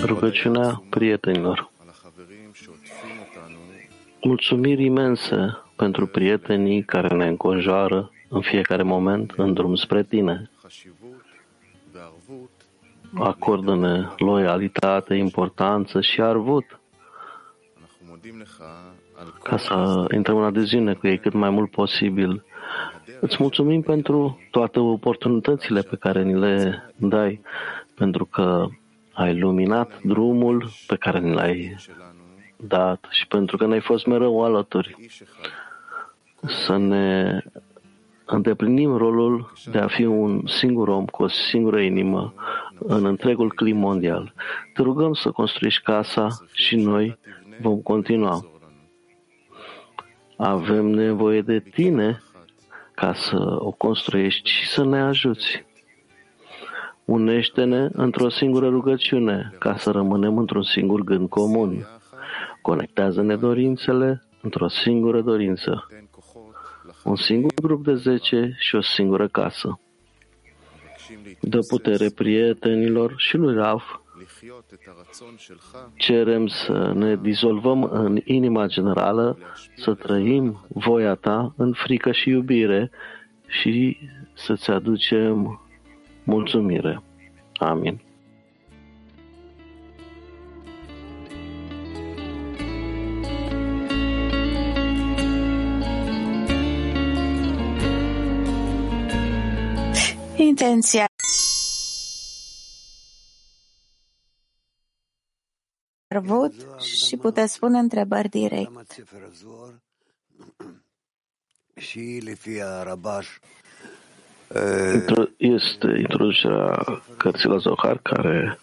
Rugăciunea prietenilor. Mulțumiri imense pentru prietenii care ne înconjoară în fiecare moment în drum spre tine. Acordă-ne loialitate, importanță și arvut ca să intrăm în adeziune cu ei cât mai mult posibil. Îți mulțumim pentru toate oportunitățile pe care ni le dai, pentru că ai luminat drumul pe care ni l-ai dat și pentru că ne-ai fost mereu alături. Să ne îndeplinim rolul de a fi un singur om cu o singură inimă în întregul clim mondial. Te rugăm să construiești casa și noi vom continua. Avem nevoie de tine ca să o construiești și să ne ajuți. Unește-ne într-o singură rugăciune ca să rămânem într-un singur gând comun. Conectează-ne dorințele într-o singură dorință. Un singur grup de zece și o singură casă. Dă putere prietenilor și lui Raf. Cerem să ne dizolvăm în inima generală, să trăim voia ta în frică și iubire și să-ți aducem mulțumire. Amin. Intenția avut și puteți spune întrebări direct. Este introducerea cărții la Zohar care,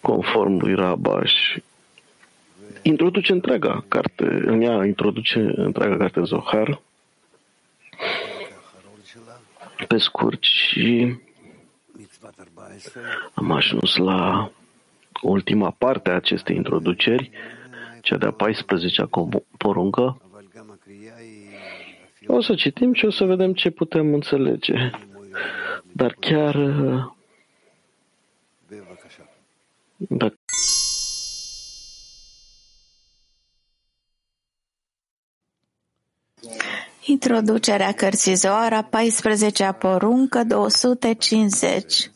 conform lui Rabash, introduce întreaga carte, în ea introduce întreaga carte Zohar pe scurt și am ajuns la ultima parte a acestei introduceri, cea de-a 14-a poruncă. O să citim și o să vedem ce putem înțelege. Dar chiar dacă Introducerea cărții Zoara, 14-a poruncă, 250.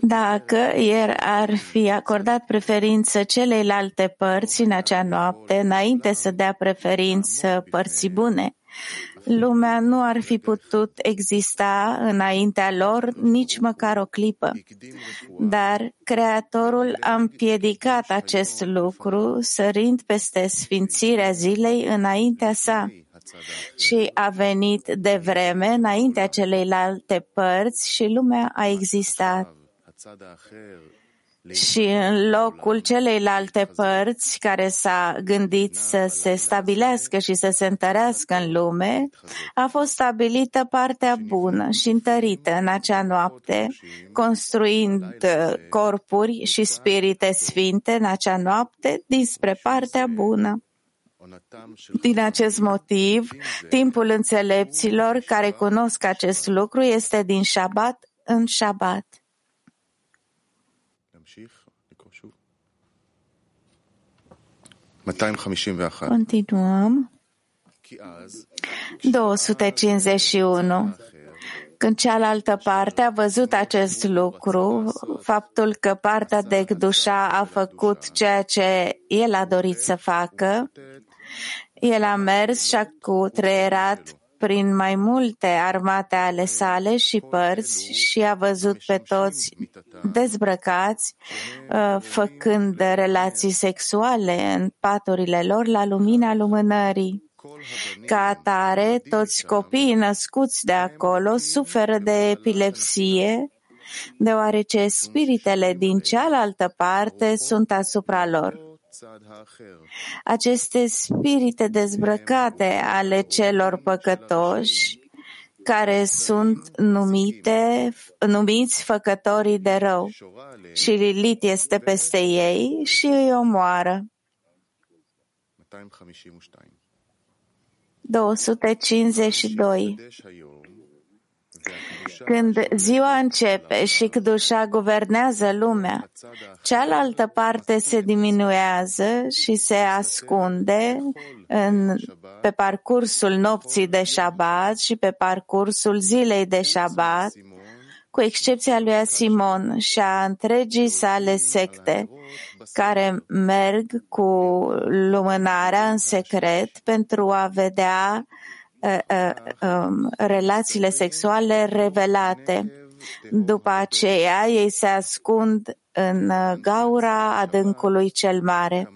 Dacă el ar fi acordat preferință celeilalte părți în acea noapte, înainte să dea preferință părții bune, lumea nu ar fi putut exista înaintea lor nici măcar o clipă. Dar Creatorul a împiedicat acest lucru, sărind peste sfințirea zilei înaintea sa și a venit de vreme înaintea celeilalte părți și lumea a existat. Și în locul celeilalte părți care s-a gândit să se stabilească și să se întărească în lume, a fost stabilită partea bună și întărită în acea noapte, construind corpuri și spirite sfinte în acea noapte dinspre partea bună. Din acest motiv, timpul înțelepților care cunosc acest lucru este din Shabbat în Shabbat. Continuăm. 251. Când cealaltă parte a văzut acest lucru, faptul că partea de Gdușa a făcut ceea ce el a dorit să facă, el a mers și a cutreierat prin mai multe armate ale sale și părți și a văzut pe toți dezbrăcați, uh, făcând relații sexuale în paturile lor la lumina lumânării. Ca atare, toți copiii născuți de acolo suferă de epilepsie, deoarece spiritele din cealaltă parte sunt asupra lor. Aceste spirite dezbrăcate ale celor păcătoși, care sunt numite, numiți făcătorii de rău, și Lilit este peste ei și îi omoară. 252 Când ziua începe și Kdusha guvernează lumea, cealaltă parte se diminuează și se ascunde în, pe parcursul nopții de Shabbat și pe parcursul zilei de Shabbat, cu excepția lui Simon și a întregii sale secte, care merg cu lumânarea în secret pentru a vedea uh, uh, um, relațiile sexuale revelate. După aceea, ei se ascund în uh, gaura adâncului cel mare.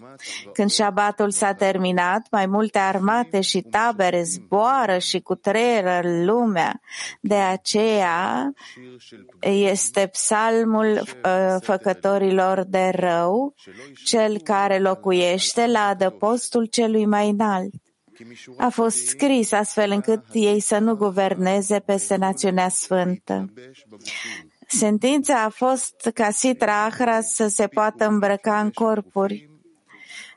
Când șabatul s-a terminat, mai multe armate și tabere zboară și cutreieră lumea. De aceea este psalmul uh, făcătorilor de rău, cel care locuiește la adăpostul celui mai înalt. A fost scris astfel încât ei să nu guverneze peste națiunea sfântă. Sentința a fost ca Sitra Ahra să se poată îmbrăca în corpuri.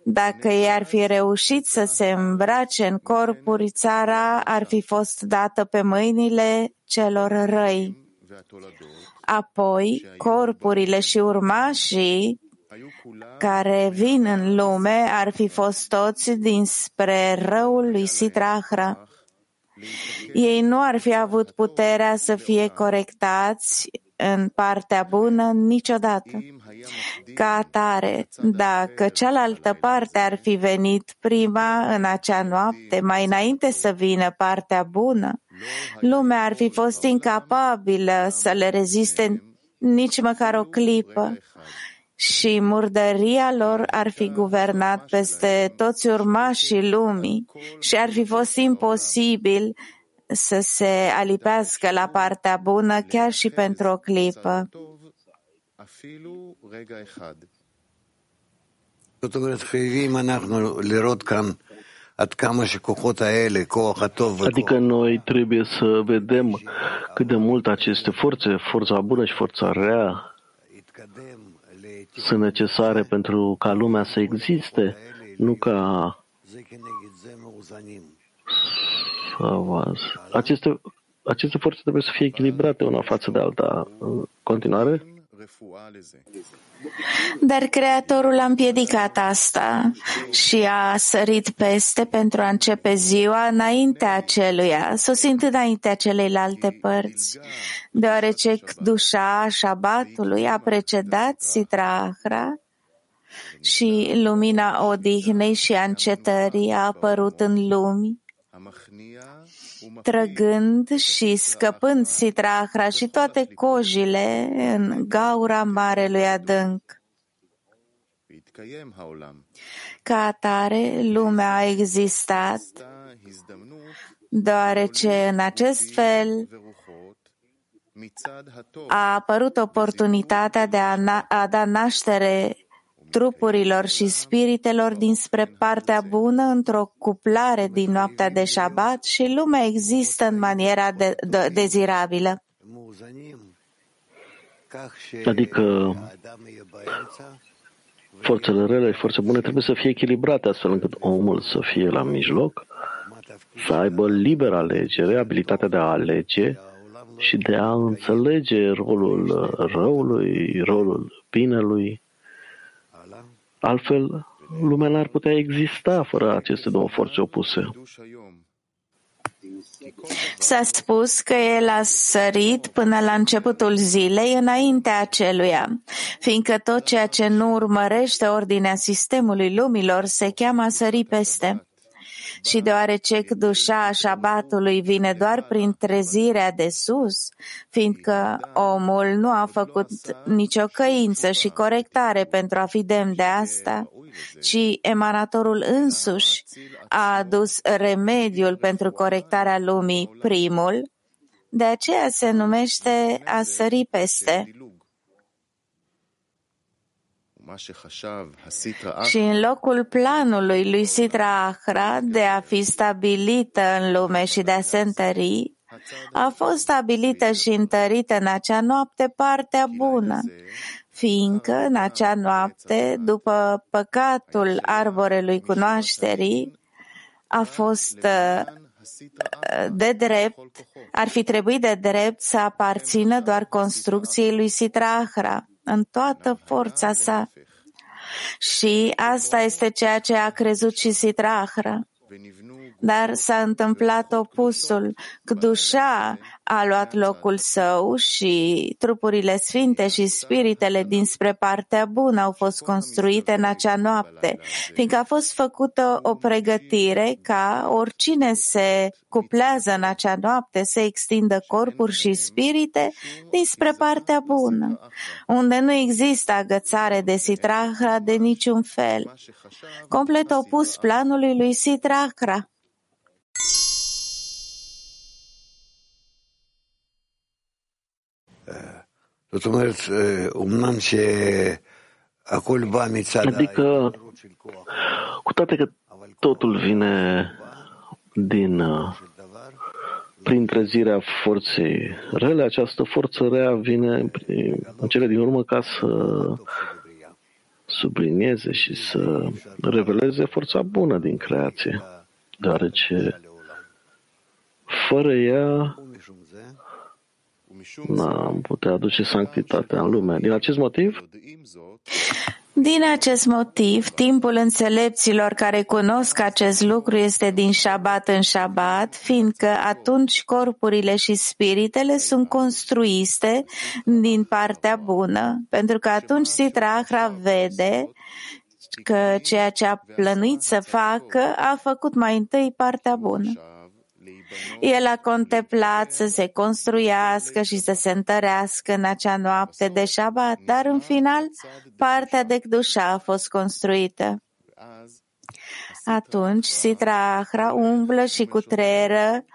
Dacă ei ar fi reușit să se îmbrace în corpuri, țara ar fi fost dată pe mâinile celor răi. Apoi, corpurile și urmașii care vin în lume ar fi fost toți dinspre răul lui Sitrahra. Ei nu ar fi avut puterea să fie corectați în partea bună niciodată. Ca atare, dacă cealaltă parte ar fi venit prima în acea noapte, mai înainte să vină partea bună, lumea ar fi fost incapabilă să le reziste nici măcar o clipă și murdăria lor ar fi guvernat peste toți urmașii lumii și ar fi fost imposibil să se alipească la partea bună chiar și pentru o clipă. Adică noi trebuie să vedem cât de mult aceste forțe, forța bună și forța rea, sunt necesare pentru ca lumea să existe, nu ca aceste, aceste forțe trebuie să fie echilibrate una față de alta. În continuare? Dar Creatorul a împiedicat asta și a sărit peste pentru a începe ziua înaintea aceluia, sosind înaintea celeilalte părți, deoarece dușa șabatului a precedat Sitra Ahra și lumina odihnei și a încetării a apărut în lumi trăgând și scăpând Sitrahra și toate cojile în gaura Marelui Adânc. Ca atare, lumea a existat, deoarece în acest fel a apărut oportunitatea de a, na- a da naștere trupurilor și spiritelor dinspre partea bună într-o cuplare din noaptea de șabat și lumea există în maniera de, de, dezirabilă. Adică forțele rele și forțele bune trebuie să fie echilibrate astfel încât omul să fie la mijloc, să aibă liberă alegere, abilitatea de a alege și de a înțelege rolul răului, rolul binelui, Altfel, lumea n-ar putea exista fără aceste două forțe opuse. S-a spus că el a sărit până la începutul zilei înaintea aceluia, fiindcă tot ceea ce nu urmărește ordinea sistemului lumilor se cheamă a sări peste și deoarece Cdușa șabatului vine doar prin trezirea de sus, fiindcă omul nu a făcut nicio căință și corectare pentru a fi demn de asta, ci emanatorul însuși a adus remediul pentru corectarea lumii primul, de aceea se numește a sări peste. Și în locul planului lui Sitra Ahra de a fi stabilită în lume și de a se întări, a fost stabilită și întărită în acea noapte partea bună, fiindcă în acea noapte, după păcatul arborelui cunoașterii, a fost uh, de drept, ar fi trebuit de drept să aparțină doar construcției lui Sitrahra în toată forța sa. Și asta este ceea ce a crezut și Sitrahra. Dar s-a întâmplat opusul. Cdușa a luat locul său și trupurile sfinte și spiritele dinspre partea bună au fost construite în acea noapte, fiindcă a fost făcută o pregătire ca oricine se cuplează în acea noapte să extindă corpuri și spirite dinspre partea bună, unde nu există agățare de sitrahra de niciun fel. Complet opus planului lui Sitrahra. זאת אומרת, אומנם שהכל בא מצד... Adică, cu toate că totul vine din prin trezirea forței rele, această forță rea vine în cele din urmă ca să sublinieze și să reveleze forța bună din creație, deoarece fără ea n-am putea aduce sanctitatea în lume. Din acest motiv, din acest motiv, timpul înțelepților care cunosc acest lucru este din șabat în șabat, fiindcă atunci corpurile și spiritele sunt construite din partea bună, pentru că atunci Sitra vede că ceea ce a plănuit să facă a făcut mai întâi partea bună. El a contemplat să se construiască și să se întărească în acea noapte de șabat, dar în final partea de Kdusha a fost construită. Atunci Sitra Ahra umblă și cutreră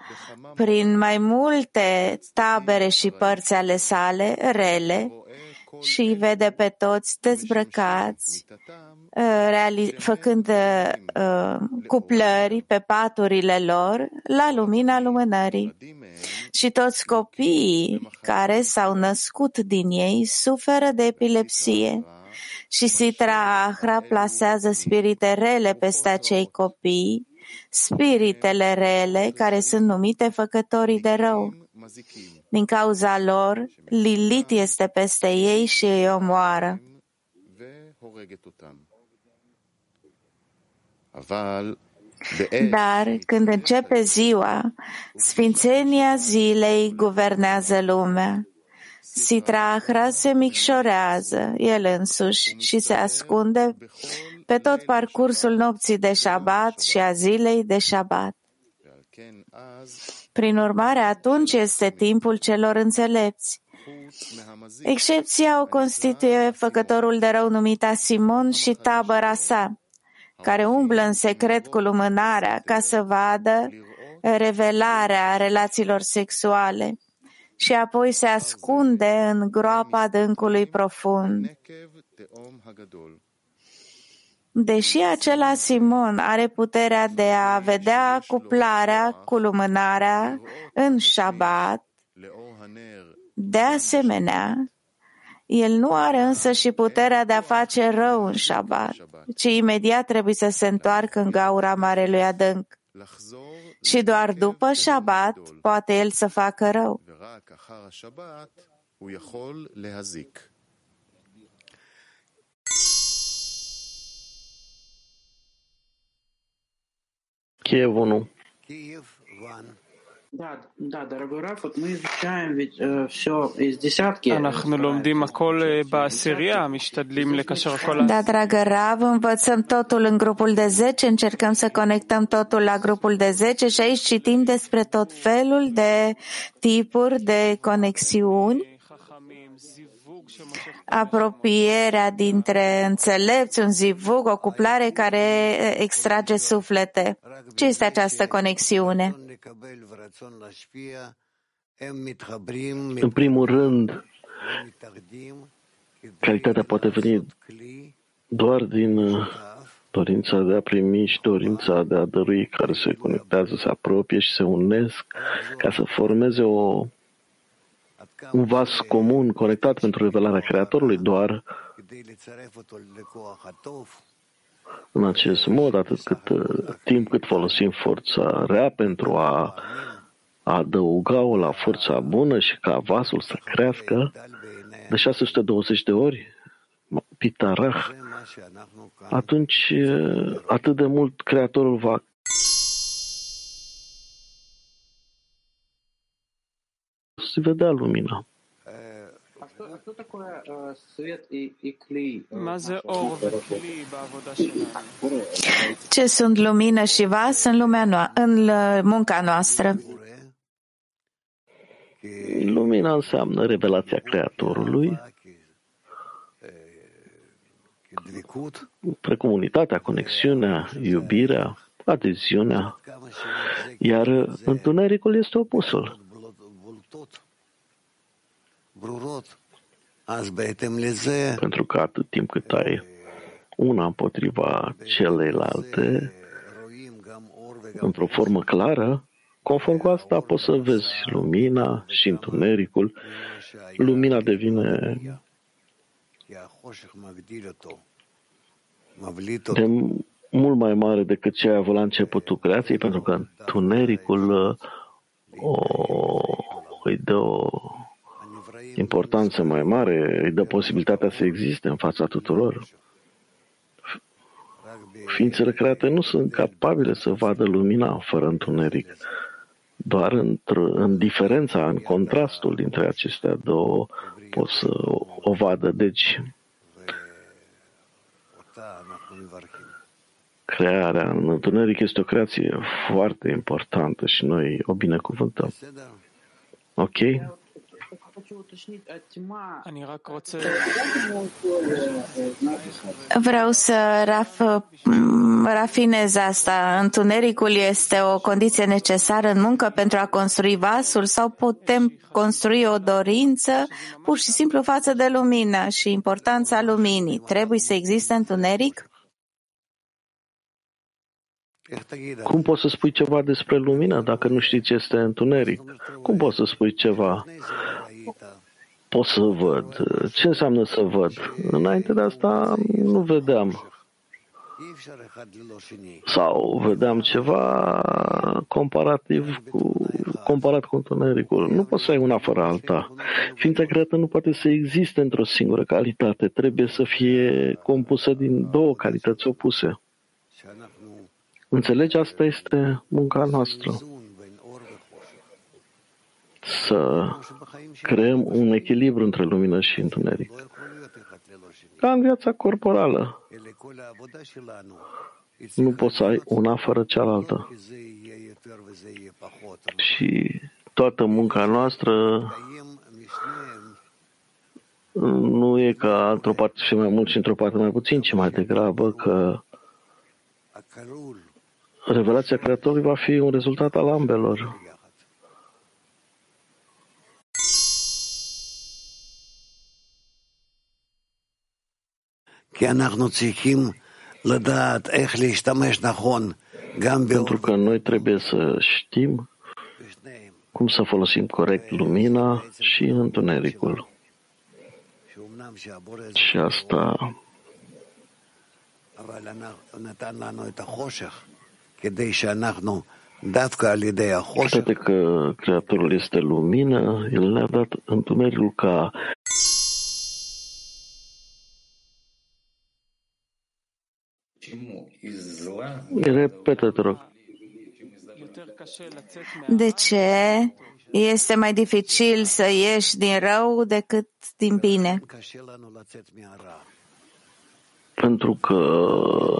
prin mai multe tabere și părți ale sale rele și îi vede pe toți dezbrăcați Uh, făcând uh, cuplări pe paturile lor la lumina lumânării. Și toți copiii care s-au născut din ei suferă de epilepsie. Și Sitra Ahra plasează spirite rele peste acei copii, spiritele rele care sunt numite făcătorii de rău. Din cauza lor, Lilit este peste ei și îi omoară. Dar când începe ziua, sfințenia zilei guvernează lumea. Sitrahra se micșorează el însuși și se ascunde pe tot parcursul nopții de șabat și a zilei de șabat. Prin urmare, atunci este timpul celor înțelepți. Excepția o constituie făcătorul de rău numit Simon și tabăra sa, care umblă în secret cu lumânarea ca să vadă revelarea relațiilor sexuale și apoi se ascunde în groapa adâncului profund. Deși acela Simon are puterea de a vedea cuplarea cu lumânarea în șabat, de asemenea, el nu are însă și puterea de a face rău în șabat, ci imediat trebuie să se întoarcă în gaura Marelui Adânc. Și doar după șabat poate el să facă rău. Kiev 1. אנחנו לומדים הכל בעשירייה, משתדלים לקשר הכל... Da, dragă Rav, învățăm totul în grupul de 10, încercăm să conectăm totul la grupul de 10 și aici citim despre tot felul de tipuri de conexiuni apropierea dintre înțelepți, un zivug, o cuplare care extrage suflete. Ce este această conexiune? În primul rând, calitatea poate veni doar din uh, dorința de a primi și dorința de a dărui care se conectează, se apropie și se unesc ca să formeze o, un vas comun conectat pentru revelarea Creatorului doar în acest mod, atât cât uh, timp cât folosim forța rea pentru a a adăuga-o la forța bună și ca vasul să crească de 620 de ori, pitarah, atunci atât de mult Creatorul va se vedea lumina. Ce sunt lumină și vas în, lumea no- în munca noastră? Lumina înseamnă revelația Creatorului, precomunitatea, conexiunea, iubirea, adeziunea, iar întunericul este opusul. Pentru că atât timp cât ai una împotriva celeilalte, într-o formă clară, conform cu asta poți să vezi lumina și întunericul. Lumina devine de mult mai mare decât ce ai avut la începutul creației, pentru că întunericul o, îi dă o importanță mai mare, îi dă posibilitatea să existe în fața tuturor. Ființele create nu sunt capabile să vadă lumina fără întuneric. Doar în diferența, în contrastul dintre acestea două pot să o vadă. Deci, crearea în întuneric este o creație foarte importantă și noi o binecuvântăm. Ok? Vreau să raf, rafinez asta. Întunericul este o condiție necesară în muncă pentru a construi vasul sau putem construi o dorință pur și simplu față de lumină și importanța luminii. Trebuie să existe întuneric? Cum poți să spui ceva despre lumină dacă nu știi ce este întuneric? Cum poți să spui ceva? Pot să văd. Ce înseamnă să văd? Înainte de asta nu vedeam. Sau vedeam ceva comparativ cu, comparat cu întunericul. Nu poți să ai una fără alta. Ființa creată nu poate să existe într-o singură calitate. Trebuie să fie compusă din două calități opuse. Înțelegi? Asta este munca noastră. Să creăm un echilibru între lumină și întuneric. Ca în viața corporală. Nu poți să ai una fără cealaltă. Și toată munca noastră nu e ca într-o parte și mai mult și într-o parte mai puțin, ci mai degrabă că revelația Creatorului va fi un rezultat al ambelor. Pentru că noi trebuie să știm cum să folosim corect lumina și întunericul. Și asta Toate că Creatorul este lumină, El ne-a dat întunericul ca Repetă, te rog. De ce este mai dificil să ieși din rău decât din bine? Pentru că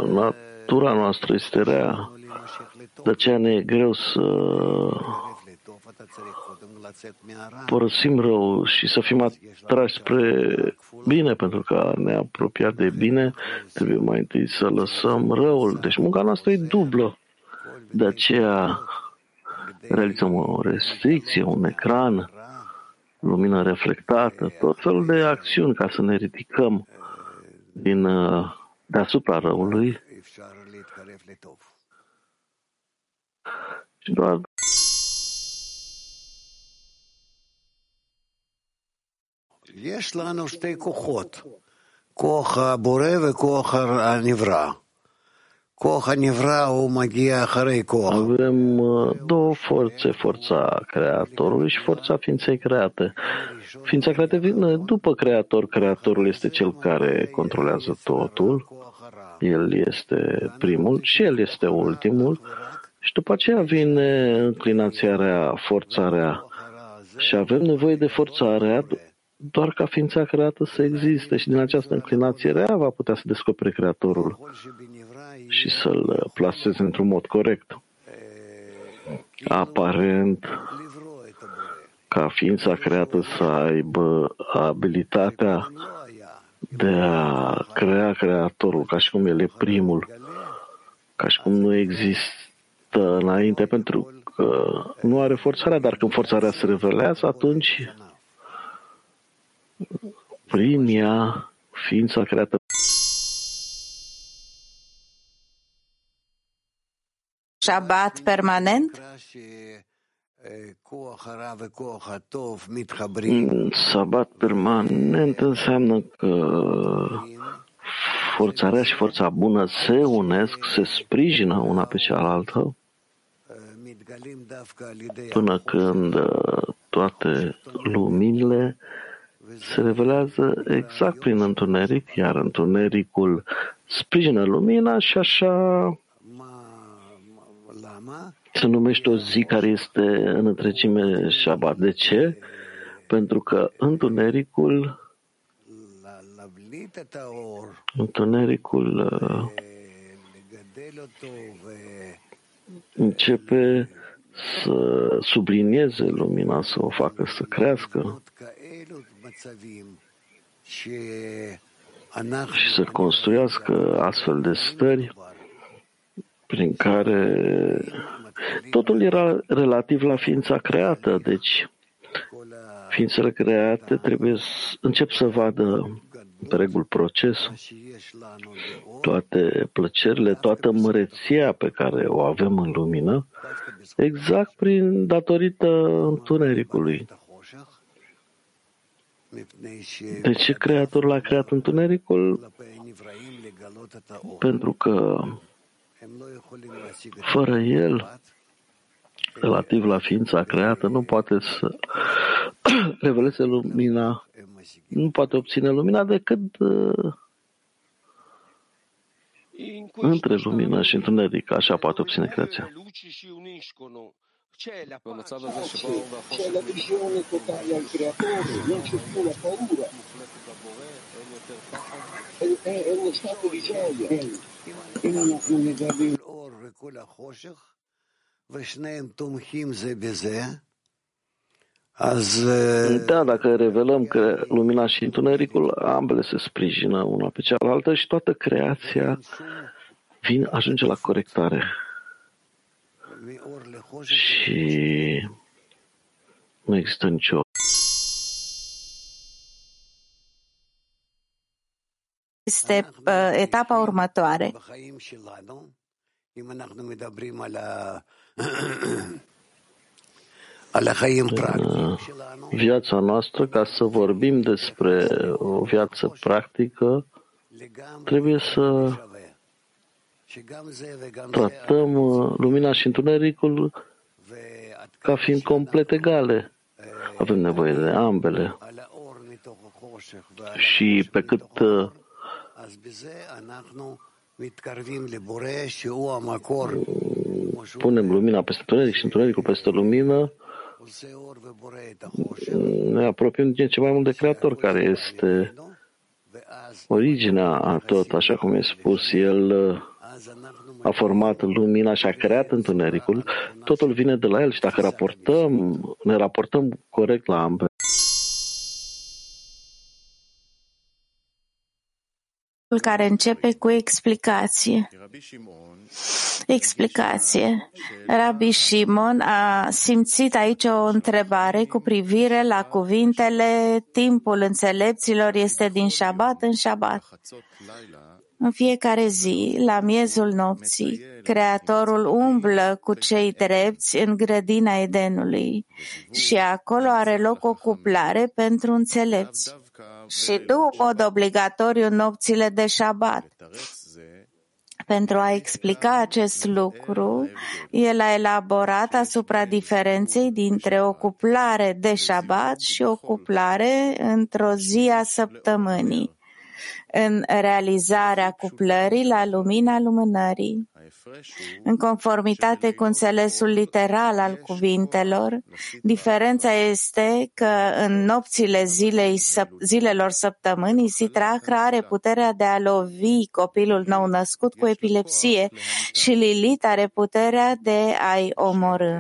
natura noastră este rea. De aceea ne e greu să părăsim rău și să fim atrași spre bine, pentru că ne apropia de bine, trebuie mai întâi să lăsăm răul. Deci munca noastră e dublă. De aceea realizăm o restricție, un ecran, lumină reflectată, tot felul de acțiuni ca să ne ridicăm din deasupra răului și doar יש לנו שתי כוחות, כוח הבורא וכוח הנברא. Avem uh, două forțe, forța Creatorului și forța ființei create. Ființa creată vine după Creator. Creatorul este cel care controlează totul. El este primul și el este ultimul. Și după aceea vine înclinația rea, forța rea. Și avem nevoie de forța rea doar ca ființa creată să existe și din această înclinație rea va putea să descopere Creatorul și să-l plaseze într-un mod corect. Aparent, ca ființa creată să aibă abilitatea de a crea Creatorul, ca și cum el e primul, ca și cum nu există înainte, pentru că nu are forțarea, dar când forțarea se revelează, atunci prin ea, ființa creată Shabbat permanent? Sabat permanent înseamnă că forța rea și forța bună se unesc, se sprijină una pe cealaltă, până când toate luminile se revelează exact prin întuneric, iar întunericul sprijină lumina și așa se numește o zi care este în întregime Shabbat. De ce? Pentru că întunericul întunericul uh, începe să sublinieze lumina, să o facă să crească și să construiască astfel de stări prin care totul era relativ la ființa creată, deci ființele create trebuie să încep să vadă întregul proces, toate plăcerile, toată măreția pe care o avem în lumină, exact prin datorită întunericului. De ce Creatorul a creat întunericul? Pentru că fără el, relativ la ființa creată, nu poate să reveleze lumina, nu poate obține lumina decât uh, între lumină și întuneric, așa poate obține creația. C'è la pace, c'è la visione totale al creatore, non c'è più la paura. È, è, è uno stato di gioia. Da, dacă revelăm că lumina și întunericul, ambele se sprijină una pe cealaltă și toată creația vin, ajunge la corectare. Și nu există nicio este uh, etapa următoare. În viața noastră, ca să vorbim despre o viață practică, trebuie să tratăm uh, lumina și întunericul ca fiind complet egale. Avem nevoie de ambele. Și pe cât uh, punem lumina peste întuneric și întunericul peste lumină, ne apropiem din ce mai mult de Creator, care este originea a tot, așa cum e spus, El a format lumina și a creat întunericul, totul vine de la El și dacă raportăm, ne raportăm corect la ambele, care începe cu explicație. Explicație. Rabbi Shimon a simțit aici o întrebare cu privire la cuvintele timpul înțelepților este din șabat în șabat. În fiecare zi, la miezul nopții, Creatorul umblă cu cei drepți în grădina Edenului și acolo are loc o cuplare pentru înțelepți și tu, în mod obligatoriu, nopțile de șabat. Pentru a explica acest lucru, el a elaborat asupra diferenței dintre o cuplare de șabat și o cuplare într-o zi a săptămânii, în realizarea cuplării la lumina lumânării. În conformitate cu înțelesul literal al cuvintelor, diferența este că în nopțile zilei, zilelor săptămânii, Sitrahra are puterea de a lovi copilul nou născut cu epilepsie și Lilit are puterea de a-i omorâ.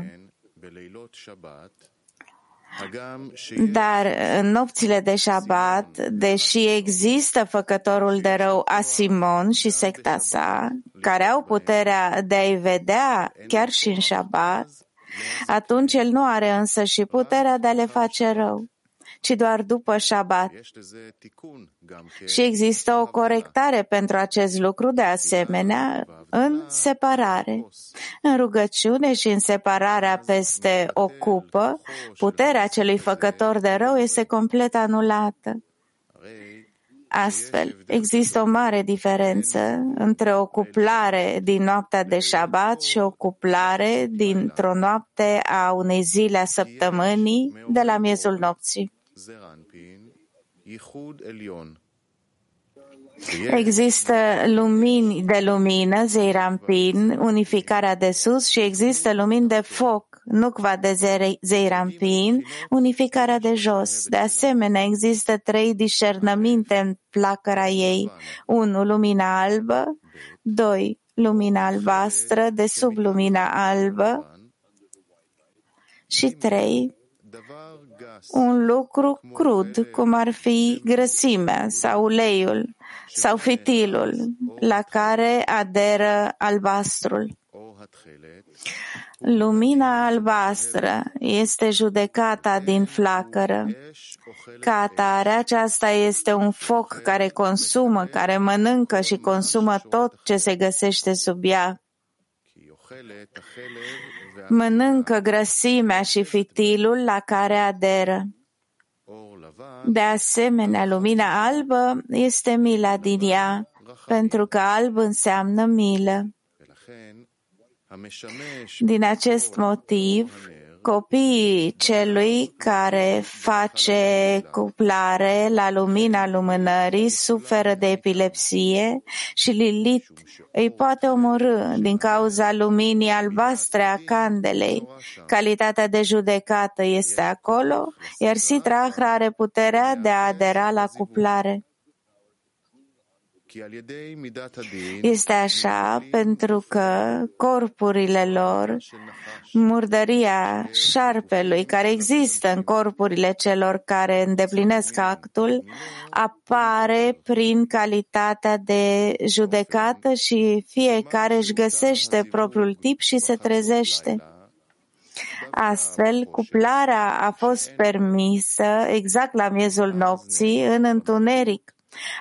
Dar în nopțile de șabat, deși există făcătorul de rău Asimon și secta sa, care au puterea de a-i vedea chiar și în șabat, atunci el nu are însă și puterea de a le face rău ci doar după șabat. Și există o corectare pentru acest lucru de asemenea în separare. În rugăciune și în separarea peste o cupă, puterea celui făcător de rău este complet anulată. Astfel, există o mare diferență între o cuplare din noaptea de șabat și o cuplare dintr-o noapte a unei zile a săptămânii de la miezul nopții. Există lumini de lumină, Zeirampin, unificarea de sus și există lumini de foc, Nukva de Zeirampin, unificarea de jos. De asemenea, există trei discernăminte în placăra ei. Unu, lumina albă, doi, lumina albastră de sub lumina albă și trei, un lucru crud, cum ar fi grăsimea. sau uleiul sau fitilul la care aderă albastrul. Lumina albastră este judecata din flacără. Ca atare, aceasta este un foc care consumă, care mănâncă și consumă tot ce se găsește sub ea mănâncă grăsimea și fitilul la care aderă. De asemenea, lumina albă este mila din ea, pentru că alb înseamnă milă. Din acest motiv, copiii celui care face cuplare la lumina lumânării suferă de epilepsie și Lilit îi poate omorâ din cauza luminii albastre a candelei. Calitatea de judecată este acolo, iar Sitrahra are puterea de a adera la cuplare. Este așa pentru că corpurile lor, murdăria șarpelui care există în corpurile celor care îndeplinesc actul, apare prin calitatea de judecată și fiecare își găsește propriul tip și se trezește. Astfel, cuplarea a fost permisă exact la miezul nopții, în întuneric,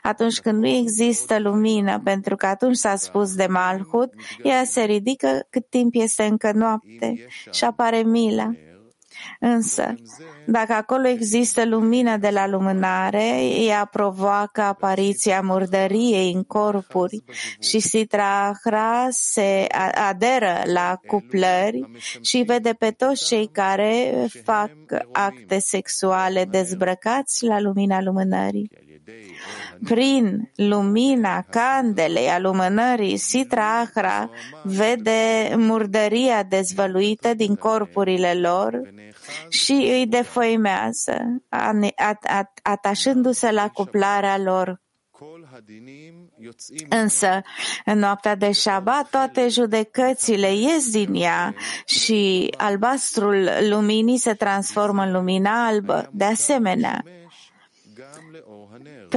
atunci când nu există lumină, pentru că atunci s-a spus de Malhut, ea se ridică cât timp este încă noapte și apare mila. Însă, dacă acolo există lumină de la lumânare, ea provoacă apariția murdăriei în corpuri și Sitrahra se aderă la cuplări și vede pe toți cei care fac acte sexuale dezbrăcați la lumina lumânării prin lumina candelei a lumânării, Sitra Ahra vede murdăria dezvăluită din corpurile lor și îi defăimează, atașându-se la cuplarea lor. Însă, în noaptea de șabat, toate judecățile ies din ea și albastrul luminii se transformă în lumina albă. De asemenea,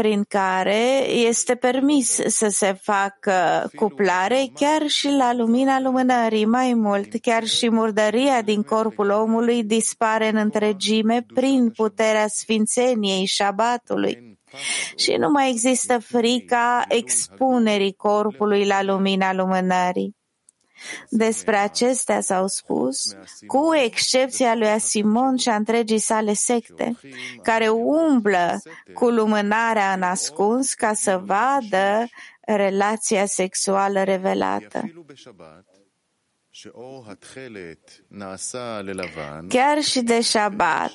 prin care este permis să se facă cuplare chiar și la lumina lumânării. Mai mult, chiar și murdăria din corpul omului dispare în întregime prin puterea sfințeniei șabatului. Și nu mai există frica expunerii corpului la lumina lumânării. Despre acestea s-au spus, cu excepția lui Asimon și a întregii sale secte, care umblă cu lumânarea în ascuns ca să vadă relația sexuală revelată. Chiar și de șabat,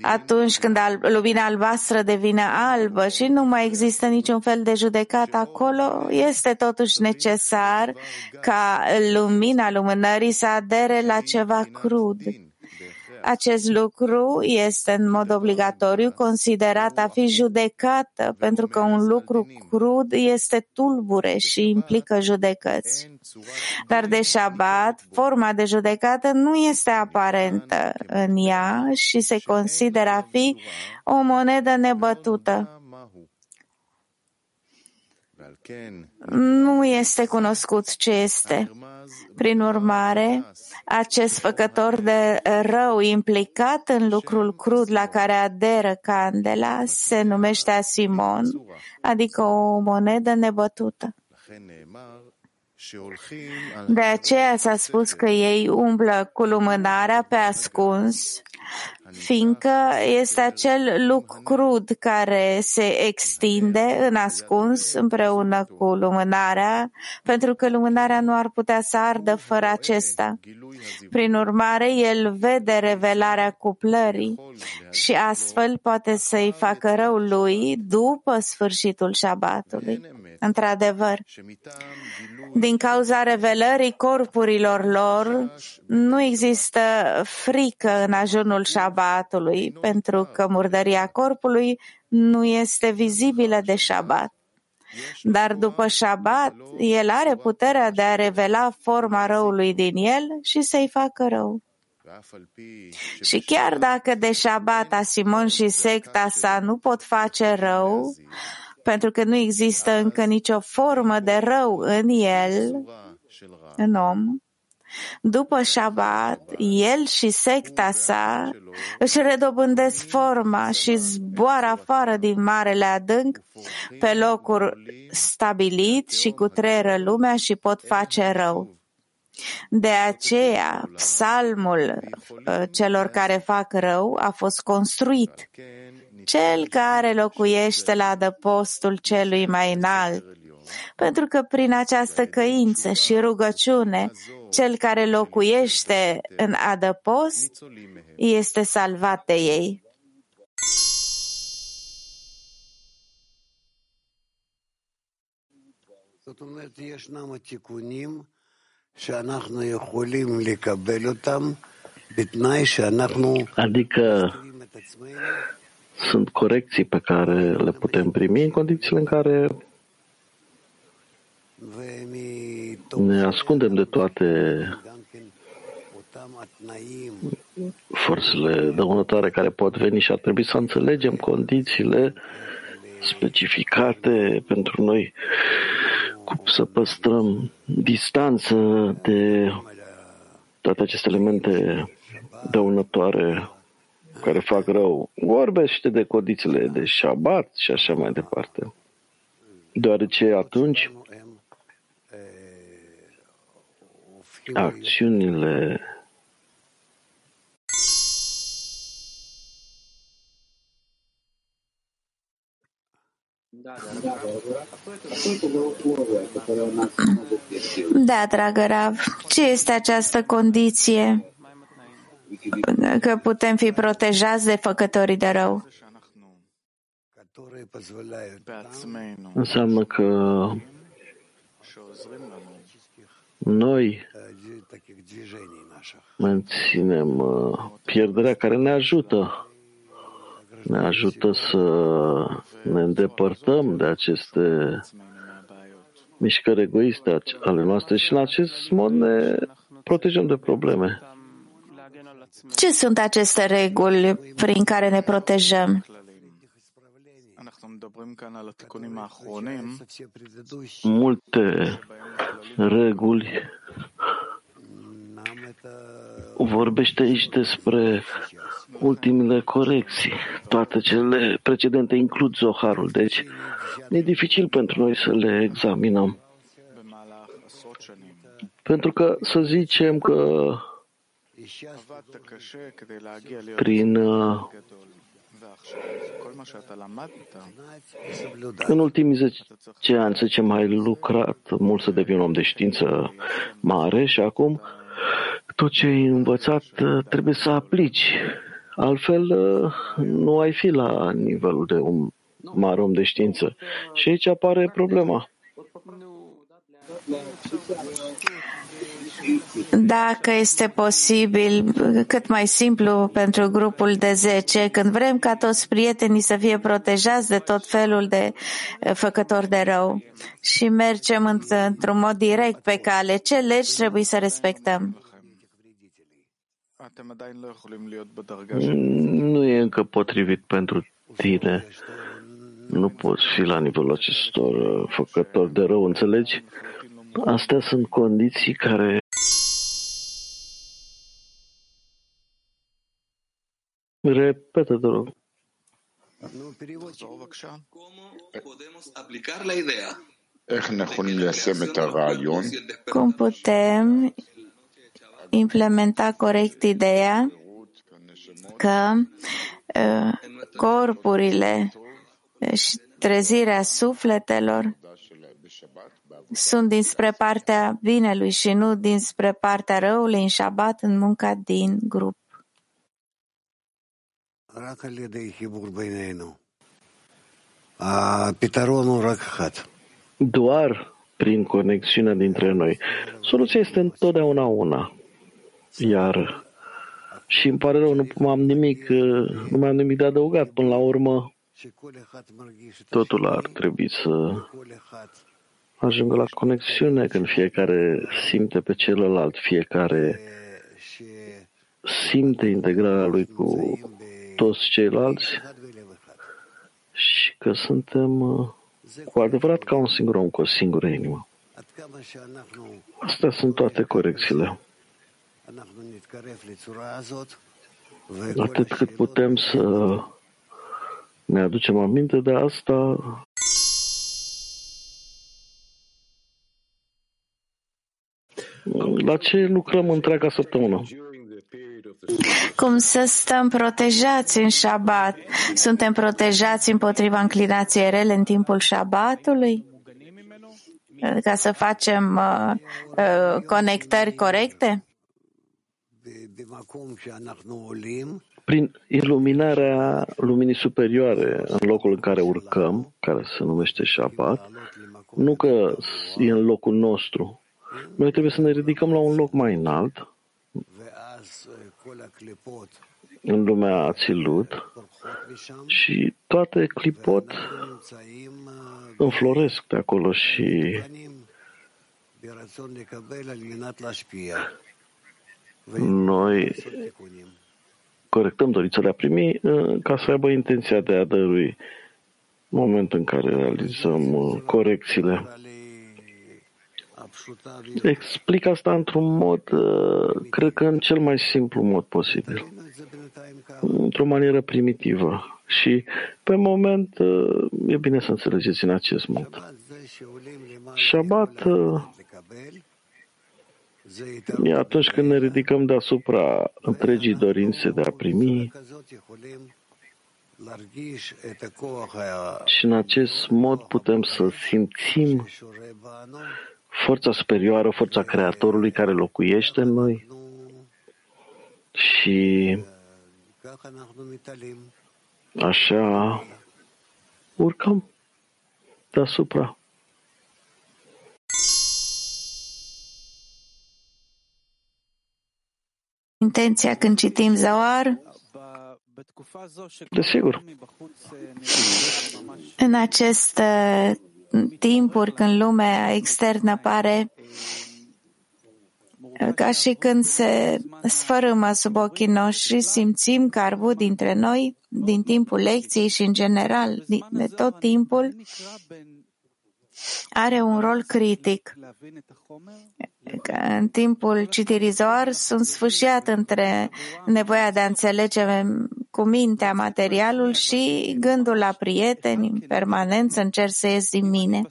atunci când lumina albastră devine albă și nu mai există niciun fel de judecat acolo, este totuși necesar ca lumina lumânării să adere la ceva crud. Acest lucru este în mod obligatoriu considerat a fi judecată, pentru că un lucru crud este tulbure și implică judecăți. Dar de șabat, forma de judecată nu este aparentă în ea și se consideră a fi o monedă nebătută. Nu este cunoscut ce este. Prin urmare, acest făcător de rău implicat în lucrul crud la care aderă candela se numește asimon, adică o monedă nebătută. De aceea s-a spus că ei umblă cu lumânarea pe ascuns fiindcă este acel lucru crud care se extinde în ascuns împreună cu lumânarea, pentru că lumânarea nu ar putea să ardă fără acesta. Prin urmare, el vede revelarea cuplării și astfel poate să-i facă rău lui după sfârșitul șabatului. Într-adevăr, din cauza revelării corpurilor lor, nu există frică în ajunul șabatului, pentru că murdăria corpului nu este vizibilă de șabat. Dar după șabat, el are puterea de a revela forma răului din el și să-i facă rău. Și chiar dacă de șabat Simon și secta sa nu pot face rău, pentru că nu există încă nicio formă de rău în el, în om. După Shabbat, el și secta sa își redobândesc forma și zboară afară din marele adânc pe locuri stabilit și cu treră lumea și pot face rău. De aceea, psalmul uh, celor care fac rău a fost construit cel care locuiește la adăpostul celui mai înalt, pentru că prin această căință și rugăciune, cel care locuiește în adăpost este salvat de ei. Adică sunt corecții pe care le putem primi în condițiile în care ne ascundem de toate forțele dăunătoare care pot veni și ar trebui să înțelegem condițiile specificate pentru noi, cum să păstrăm distanță de toate aceste elemente dăunătoare care fac rău. Vorbește de condițiile de șabat și așa mai departe. Deoarece atunci acțiunile Da, dragă Rav, ce este această condiție că putem fi protejați de făcătorii de rău. Înseamnă că noi menținem uh, pierderea care ne ajută. Ne ajută să ne îndepărtăm de aceste mișcări egoiste ale noastre și în acest mod ne protejăm de probleme. Ce sunt aceste reguli prin care ne protejăm? Multe reguli vorbește aici despre ultimele corecții. Toate cele precedente includ Zoharul, deci e dificil pentru noi să le examinăm. Pentru că să zicem că prin uh, În ultimii 10 ani, să zicem, ai lucrat mult să devii un om de știință mare și acum tot ce ai învățat trebuie să aplici. Altfel, nu ai fi la nivelul de un mare om de știință. Și aici apare problema. Dacă este posibil, cât mai simplu pentru grupul de 10, când vrem ca toți prietenii să fie protejați de tot felul de eh, făcători de rău și mergem într-un mod direct pe cale, ce legi trebuie să respectăm? Nu e încă potrivit pentru tine. Nu poți fi la nivelul acestor uh, făcători de rău, înțelegi? Astea sunt condiții care Repetă, te rog. Cum putem implementa corect ideea că uh, corpurile și trezirea sufletelor sunt dinspre partea binelui și nu dinspre partea răului în șabat în munca din grup. Doar prin conexiunea dintre noi. Soluția este întotdeauna una. Iar și îmi pare rău, nu am nimic, nu mai am nimic de adăugat. Până la urmă, totul ar trebui să ajungă la conexiune când fiecare simte pe celălalt, fiecare simte integrarea lui cu toți ceilalți și că suntem uh, cu adevărat ca un singur om, cu o singură inimă. Astea sunt toate corecțiile. Atât cât putem să ne aducem aminte de asta, la ce lucrăm întreaga săptămână? Cum să stăm protejați în șabat? Suntem protejați împotriva înclinației rele în timpul șabatului? Ca să facem uh, uh, conectări corecte? Prin iluminarea luminii superioare în locul în care urcăm, care se numește Shabbat, nu că e în locul nostru. Noi trebuie să ne ridicăm la un loc mai înalt, în lumea Ațilut și toate clipot înfloresc de acolo și noi corectăm dorința de a primi uh, ca să aibă intenția de a dărui. Moment în care realizăm uh, corecțiile. Explic asta într-un mod, uh, cred că în cel mai simplu mod posibil, într-o manieră primitivă. Și pe moment e bine să înțelegeți în acest mod. Shabbat E atunci când ne ridicăm deasupra întregii dorințe de a primi și în acest mod putem să simțim forța superioară, forța Creatorului care locuiește în noi și așa urcăm deasupra. intenția când citim Zawar? Desigur. În aceste timpuri când lumea externă pare ca și când se sfărâmă sub ochii noștri, simțim că arvut dintre noi, din timpul lecției și în general, de tot timpul, are un rol critic. În timpul citirii Zohar sunt sfârșit între nevoia de a înțelege cu mintea materialul și gândul la prieteni, în permanență încerc să ies din mine.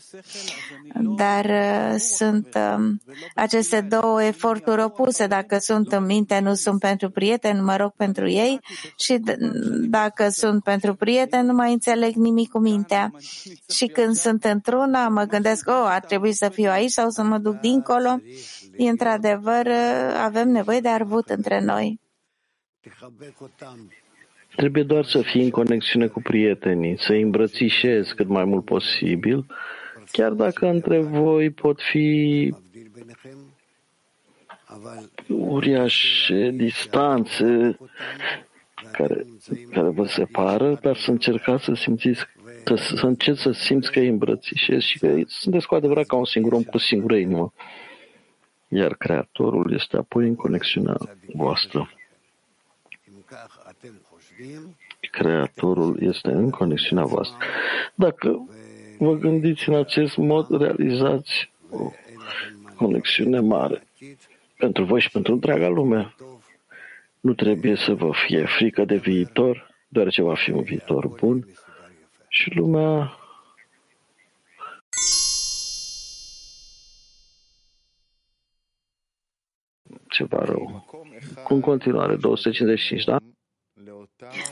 Dar uh, sunt uh, aceste două eforturi opuse. Dacă sunt în minte, nu sunt pentru prieteni, mă rog pentru ei și dacă sunt pentru prieteni, nu mai înțeleg nimic cu mintea. Și când sunt într-una, mă gândesc, oh, ar trebui să fiu aici sau să mă duc dincolo. Într-adevăr, avem nevoie de arvut între noi. Trebuie doar să fii în conexiune cu prietenii, să îi îmbrățișezi cât mai mult posibil, chiar dacă între voi pot fi uriașe distanțe care, care vă separă, dar să încercați să simțiți, să, să încerci să simți că îi îmbrățișezi și că sunteți cu adevărat ca un singur om cu singură inimă. Iar Creatorul este apoi în conexiunea voastră. Creatorul este în conexiunea voastră. Dacă vă gândiți în acest mod, realizați o conexiune mare pentru voi și pentru întreaga lume. Nu trebuie să vă fie frică de viitor, deoarece va fi un viitor bun și lumea ceva rău. Cu în continuare, 255, da?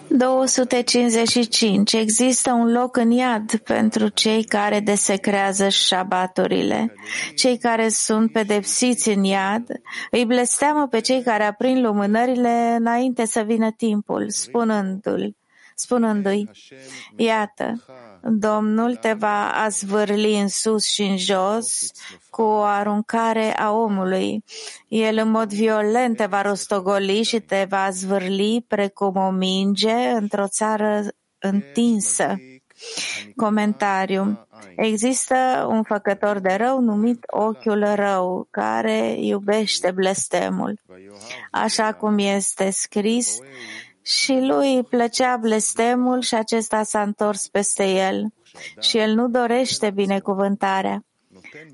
255. Există un loc în iad pentru cei care desecrează șabaturile. Cei care sunt pedepsiți în iad îi blesteamă pe cei care aprind lumânările înainte să vină timpul, spunându-l, spunându-i, iată, Domnul te va azvârli în sus și în jos cu o aruncare a omului. El în mod violent te va rostogoli și te va azvârli precum o minge într-o țară întinsă. Comentariu. Există un făcător de rău numit ochiul rău, care iubește blestemul. Așa cum este scris, și lui îi plăcea blestemul și acesta s-a întors peste el. Și el nu dorește binecuvântarea.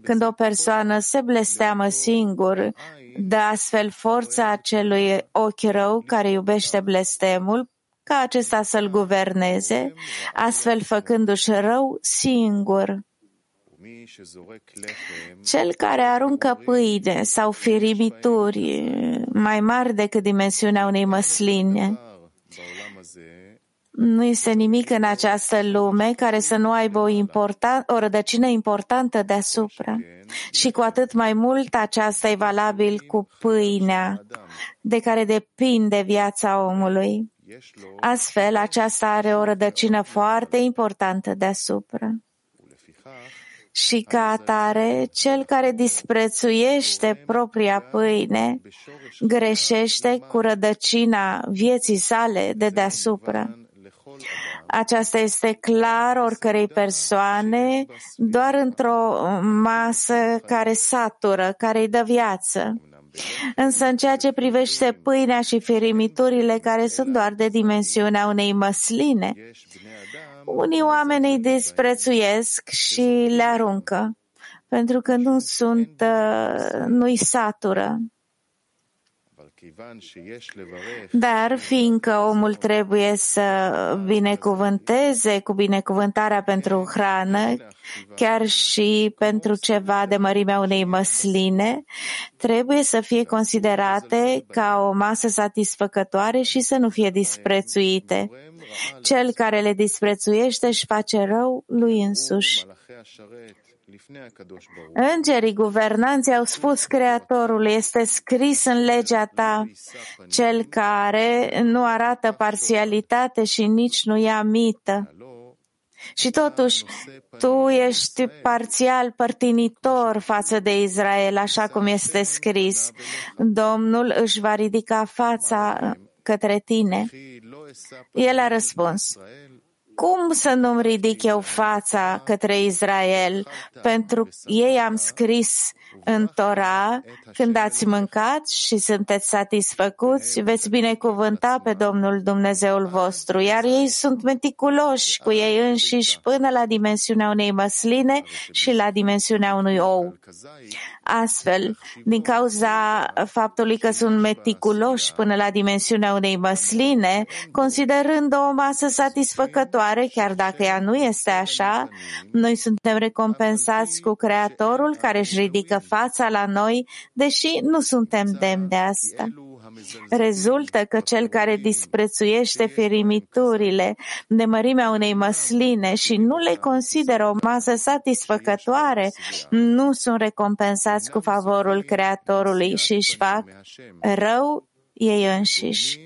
Când o persoană se blesteamă singur, dă astfel forța acelui ochi rău care iubește blestemul, ca acesta să-l guverneze, astfel făcându-și rău singur. Cel care aruncă pâine sau firimituri mai mari decât dimensiunea unei măsline, nu este nimic în această lume care să nu aibă o, important, o rădăcină importantă deasupra. Și cu atât mai mult aceasta e valabil cu pâinea, de care depinde viața omului. Astfel, aceasta are o rădăcină foarte importantă deasupra. Și ca atare, cel care disprețuiește propria pâine greșește cu rădăcina vieții sale de deasupra. Aceasta este clar oricărei persoane doar într-o masă care satură, care îi dă viață. Însă în ceea ce privește pâinea și firimiturile care sunt doar de dimensiunea unei măsline, unii oameni îi disprețuiesc și le aruncă, pentru că nu sunt, uh, nu-i satură. Dar fiindcă omul trebuie să binecuvânteze cu binecuvântarea pentru hrană, chiar și pentru ceva de mărimea unei măsline, trebuie să fie considerate ca o masă satisfăcătoare și să nu fie disprețuite. Cel care le disprețuiește își face rău lui însuși. Îngerii guvernanții au spus Creatorul, este scris în legea ta, cel care nu arată parțialitate și nici nu ia mită. Și totuși, tu ești parțial părtinitor față de Israel, așa cum este scris. Domnul își va ridica fața către tine. El a răspuns, cum să nu-mi ridic eu fața către Israel? Pentru ei am scris în Torah, când ați mâncat și sunteți satisfăcuți, veți binecuvânta pe Domnul Dumnezeul vostru, iar ei sunt meticuloși cu ei înșiși până la dimensiunea unei măsline și la dimensiunea unui ou. Astfel, din cauza faptului că sunt meticuloși până la dimensiunea unei măsline, considerând o masă satisfăcătoare, chiar dacă ea nu este așa, noi suntem recompensați cu Creatorul care își ridică fața la noi, deși nu suntem demni de asta. Rezultă că cel care disprețuiește firimiturile de mărimea unei măsline și nu le consideră o masă satisfăcătoare, nu sunt recompensați cu favorul Creatorului și își fac rău ei înșiși.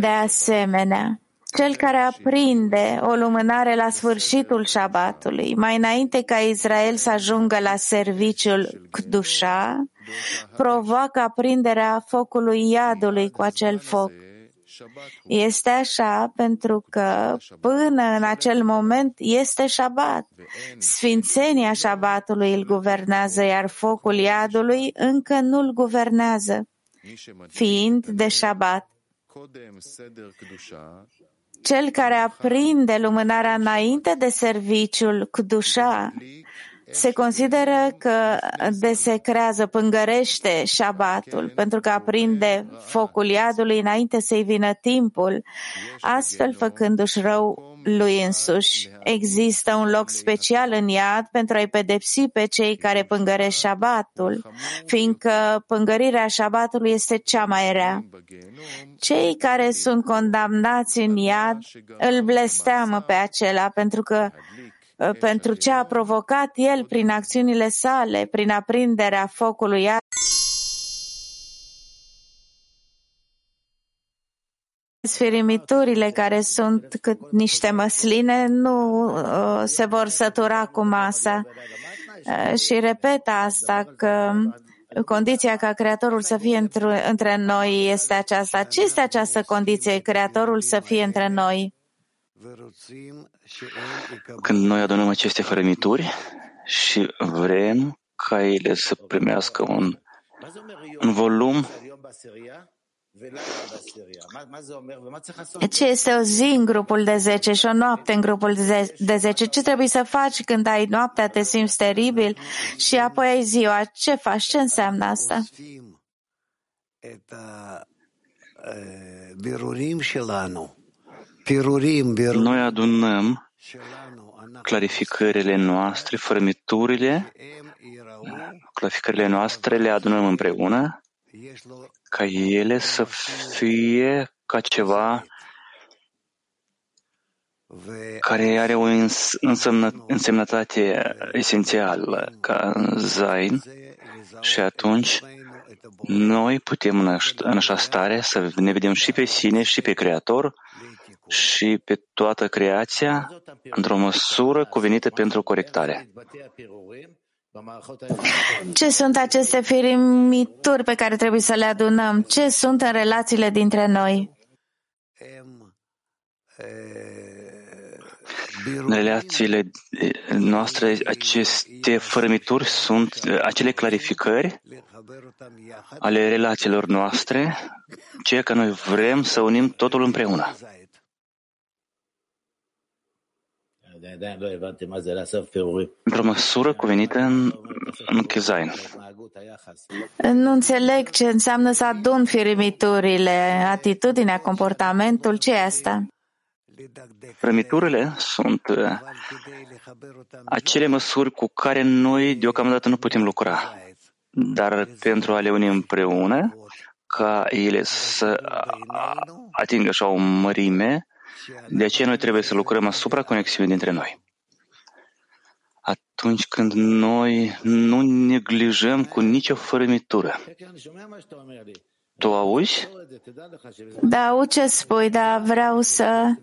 De asemenea, cel care aprinde o lumânare la sfârșitul șabatului, mai înainte ca Israel să ajungă la serviciul Kdusha, provoacă aprinderea focului iadului cu acel foc. Este așa pentru că până în acel moment este șabat. Sfințenia șabatului îl guvernează, iar focul iadului încă nu-l guvernează, fiind de șabat. Cel care aprinde lumânarea înainte de serviciul Kdusha se consideră că desecrează, pângărește șabatul, pentru că aprinde focul iadului înainte să-i vină timpul, astfel făcându-și rău lui însuși. Există un loc special în iad pentru a-i pedepsi pe cei care pângăresc șabatul, fiindcă pângărirea șabatului este cea mai rea. Cei care sunt condamnați în iad îl blesteamă pe acela pentru că pentru ce a provocat el prin acțiunile sale, prin aprinderea focului iad. Sfirimiturile care sunt cât niște măsline nu uh, se vor sătura cu masa. Uh, și repet asta că condiția ca Creatorul să fie între noi este aceasta. Ce este această condiție, Creatorul să fie între noi? Când noi adunăm aceste fărămituri și vrem ca ele să primească un, un volum ce este o zi în grupul de 10 și o noapte în grupul de 10? Ce trebuie să faci când ai noaptea, te simți teribil și apoi ai ziua? Ce faci? Ce înseamnă asta? Noi adunăm clarificările noastre, fărmiturile, clarificările noastre le adunăm împreună ca ele să fie ca ceva care are o însemnă, însemnătate esențială ca Zain și atunci noi putem în, în așa stare să ne vedem și pe sine și pe Creator și pe toată creația într-o măsură cuvenită pentru corectare. Ce sunt aceste firimituri pe care trebuie să le adunăm? Ce sunt în relațiile dintre noi? În relațiile noastre, aceste fărâmituri sunt acele clarificări ale relațiilor noastre, ceea că noi vrem să unim totul împreună. Într-o măsură cuvenită în, în Chizain. Nu înțeleg ce înseamnă să adun firimiturile, atitudinea, comportamentul, ce e asta? Rămiturile sunt uh, acele măsuri cu care noi deocamdată nu putem lucra, dar pentru a le uni împreună, ca ele să atingă așa o mărime, de aceea noi trebuie să lucrăm asupra conexiunii dintre noi. Atunci când noi nu neglijăm cu nicio fărâmitură. Tu auzi? Da, au ce spui, dar vreau să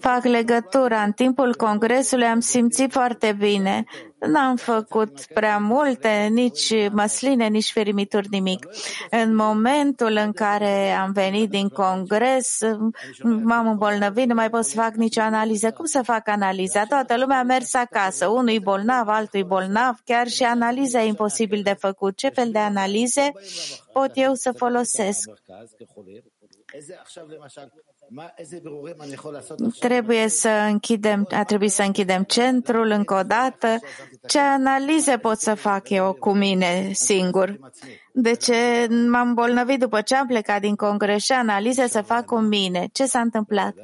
fac legătura. În timpul congresului am simțit foarte bine. N-am făcut prea multe, nici măsline, nici ferimituri, nimic. În momentul în care am venit din congres, m-am îmbolnăvit, nu mai pot să fac nicio analiză. Cum să fac analiza? Toată lumea a mers acasă. Unul e bolnav, altul e bolnav, chiar și analiza e imposibil de făcut. Ce fel de analize pot eu să folosesc? Trebuie să închidem, a trebuit să închidem centrul încă o dată. Ce analize pot să fac eu cu mine singur? De ce m-am bolnăvit după ce am plecat din congres și analize să fac cu mine? Ce s-a întâmplat?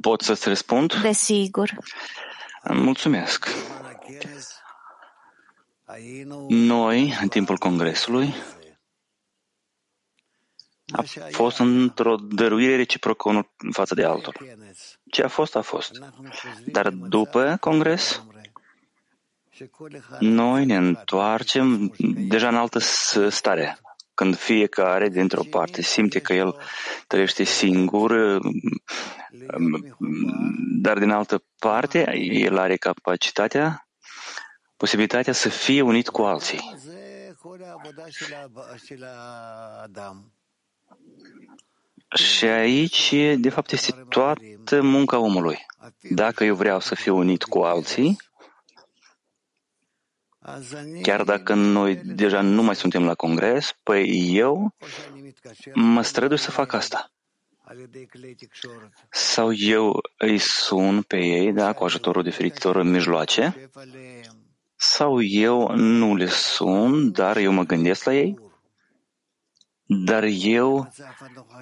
Pot să-ți răspund? Desigur. Mulțumesc. Noi, în timpul congresului, a fost într-o dăruire reciprocă unul în față de altul. Ce a fost, a fost. Dar după congres, noi ne întoarcem deja în altă stare. Când fiecare dintr-o parte simte că el trăiește singur, dar din altă parte, el are capacitatea, posibilitatea să fie unit cu alții. Și aici, de fapt, este toată munca omului. Dacă eu vreau să fiu unit cu alții, chiar dacă noi deja nu mai suntem la congres, păi eu mă strădui să fac asta. Sau eu îi sun pe ei, da, cu ajutorul diferitor mijloace, sau eu nu le sun, dar eu mă gândesc la ei, dar eu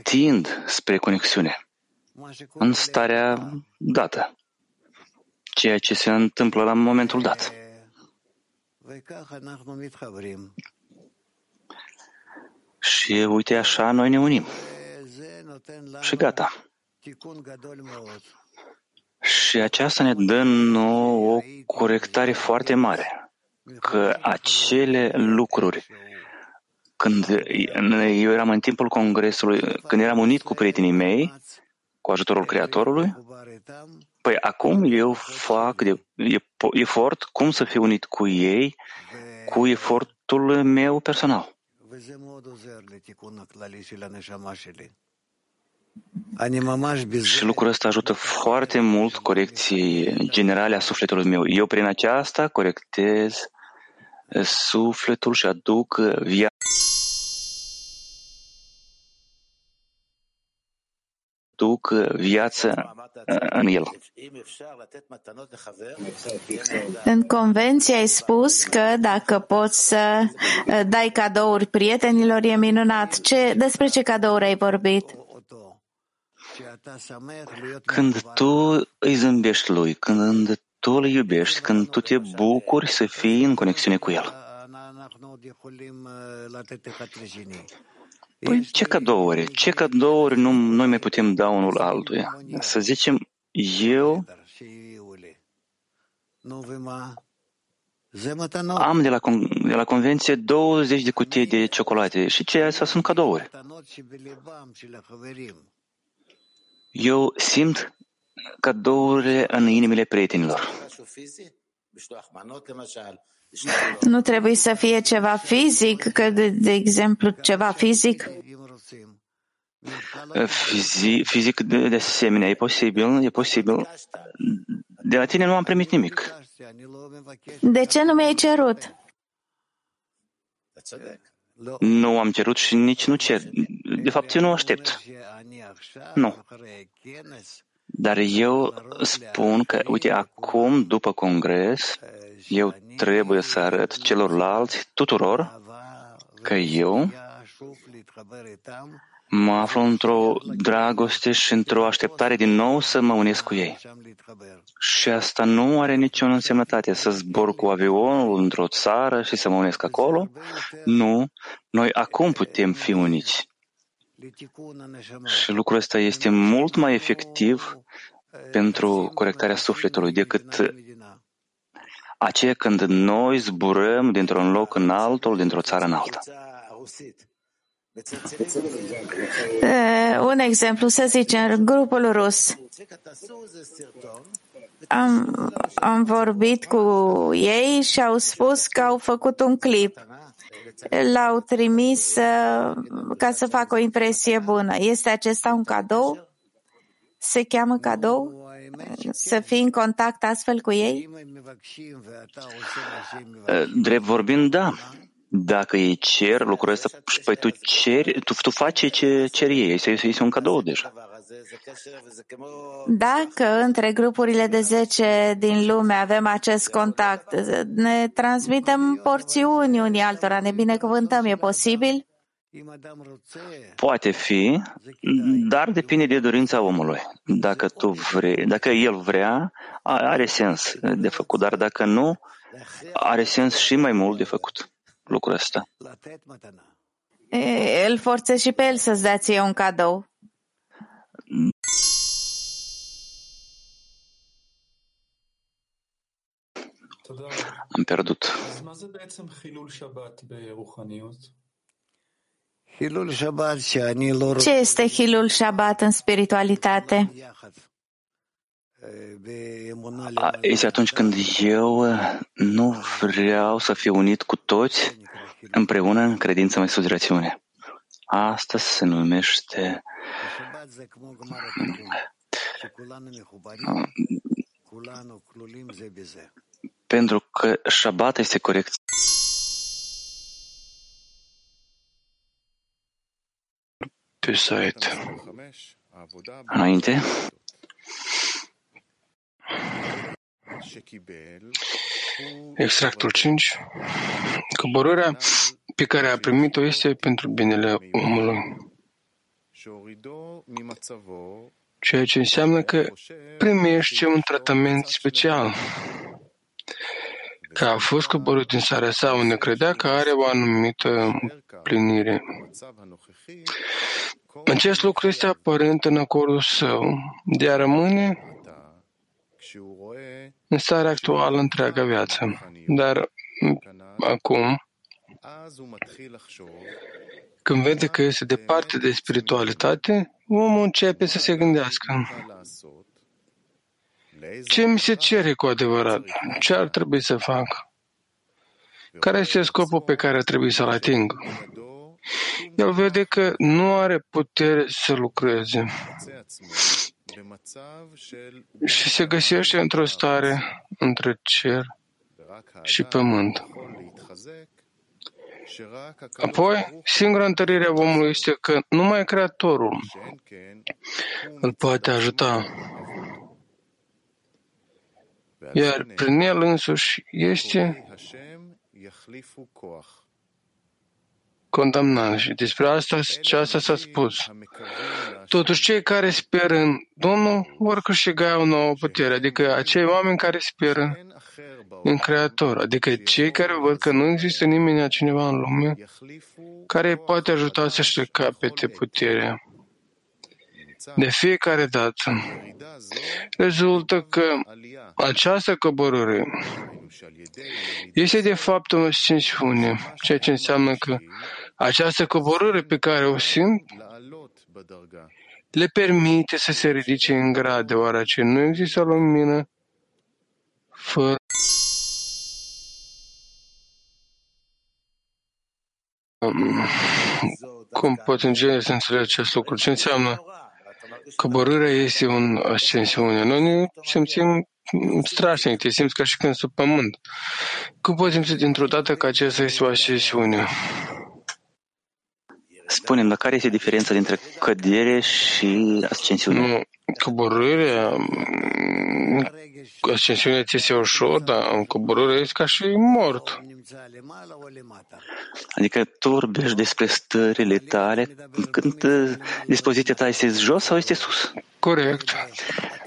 tind spre conexiune în starea dată, ceea ce se întâmplă la momentul dat. Și uite așa noi ne unim. Și gata. Și aceasta ne dă nouă o corectare foarte mare, că acele lucruri când eu eram în timpul congresului, când eram unit cu prietenii mei, cu ajutorul Creatorului, păi acum eu fac de, efort cum să fiu unit cu ei, cu efortul meu personal. Și lucrul ăsta ajută foarte mult corecției generale a sufletului meu. Eu prin aceasta corectez sufletul și aduc viața duc viață în el. În convenție ai spus că dacă poți să dai cadouri prietenilor, e minunat. Ce, despre ce cadouri ai vorbit? Când tu îi zâmbești lui, când tu îl iubești, când tu te bucuri să fii în conexiune cu el. Păi ce cadouri? Ce cadouri nu, noi mai putem da unul altuia? Să zicem, eu am de la, de la convenție 20 de cutii de ciocolate și ce astea sunt cadouri. Eu simt cadourile în inimile prietenilor. Nu trebuie să fie ceva fizic, că de, de exemplu ceva fizic? Fizic, fizic de, de asemenea, e posibil, e posibil. De la tine nu am primit nimic. De ce nu mi-ai cerut? Nu am cerut și nici nu cer. De fapt, eu nu aștept. Nu. Dar eu spun că, uite, acum, după congres, eu trebuie să arăt celorlalți, tuturor, că eu mă aflu într-o dragoste și într-o așteptare din nou să mă unesc cu ei. Și asta nu are nicio însemnătate să zbor cu avionul într-o țară și să mă unesc acolo. Nu, noi acum putem fi uniți. Și lucrul ăsta este mult mai efectiv pentru corectarea sufletului decât aceea când noi zburăm dintr-un loc în altul, dintr-o țară în alta. Un exemplu, să zicem, grupul rus. Am, am vorbit cu ei și au spus că au făcut un clip. L-au trimis uh, ca să facă o impresie bună. Este acesta un cadou? Se cheamă cadou? Să fii în contact astfel cu ei? Drept vorbind, da. Dacă ei cer lucrul ăsta, păi tu, ceri, tu, tu faci ce cer ei. Este, este un cadou deja. Dacă între grupurile de 10 din lume avem acest contact, ne transmitem porțiuni unii altora, ne binecuvântăm, e posibil? Poate fi, dar depinde de dorința omului. Dacă tu vrei, dacă el vrea, are sens de făcut, dar dacă nu, are sens și mai mult de făcut lucrul ăsta. Îl forțezi și pe el să-ți dea ție un cadou. Am pierdut. Ce este Hilul Shabbat în spiritualitate? Este atunci când eu nu vreau să fiu unit cu toți împreună în credință mai sus de rațiune. Asta se numește pentru că Shabbat este corect. Pe site. Înainte. Extractul 5. Coborârea pe care a primit-o este pentru binele omului. Ceea ce înseamnă că primește un tratament special că a fost coborât din sarea sa unde credea că are o anumită plinire. Acest lucru este aparent în acordul său de a rămâne în starea actuală întreaga viață. Dar acum, când vede că este departe de spiritualitate, omul începe să se gândească ce mi se cere cu adevărat? Ce ar trebui să fac? Care este scopul pe care ar trebui să-l ating? El vede că nu are putere să lucreze și se găsește într-o stare între cer și pământ. Apoi, singura întărire a omului este că numai Creatorul îl poate ajuta iar prin el însuși este condamnat. Și despre asta, ce asta s-a spus. Totuși, cei care speră în Domnul vor câștiga o nouă putere, adică acei oameni care speră în Creator, adică cei care văd că nu există nimeni altcineva în lume care îi poate ajuta să-și capete puterea. De fiecare dată rezultă că această coborâre este de fapt o ascensiune, ceea ce înseamnă că această coborâre pe care o simt le permite să se ridice în grad, deoarece nu există lumină fără cum pot în genere să înțeleg acest lucru? Ce înseamnă coborârea este o ascensiune. Noi ne simțim strașnic, te simți ca și când sub pământ. Cum poți simți dintr-o dată că acesta este o ascensiune? Spunem, dar care este diferența dintre cădere și ascensiune? Nu, coborârea, ascensiunea ți este ușor, dar coborârea este ca și mort. Adică tu vorbești despre stările tale când uh, dispoziția ta este jos sau este sus? Corect.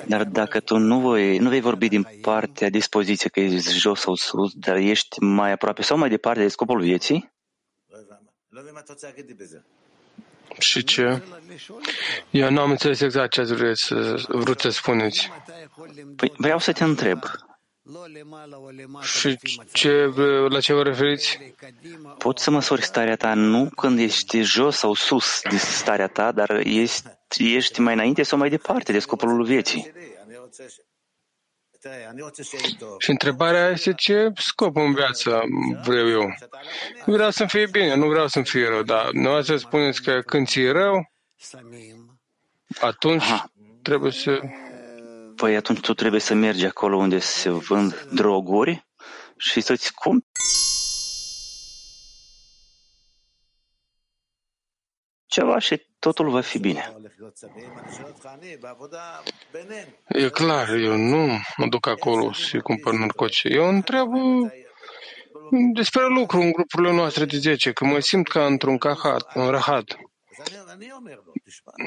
Dar dacă tu nu, voi, nu vei vorbi din partea dispoziției că ești jos sau sus, dar ești mai aproape sau mai departe de scopul vieții? Și ce? Eu nu am înțeles exact ce ați vrut să, vrut să spuneți. Păi vreau să te întreb. Și ce, la ce vă referiți? Poți să măsori starea ta nu când ești jos sau sus de starea ta, dar ești, ești mai înainte sau mai departe de scopul vieții. Și întrebarea este ce scop în viață vreau eu. Vreau să-mi fie bine, nu vreau să-mi fie rău, dar nu să spuneți că când ți-e rău, atunci Aha. trebuie să... Păi atunci tu trebuie să mergi acolo unde se vând droguri și să-ți cumperi ceva și totul va fi bine. E clar, eu nu mă duc acolo să cumpăr narcotice. Eu întreb despre lucru în grupurile noastre de 10, că mă simt ca într-un cahat, un rahat.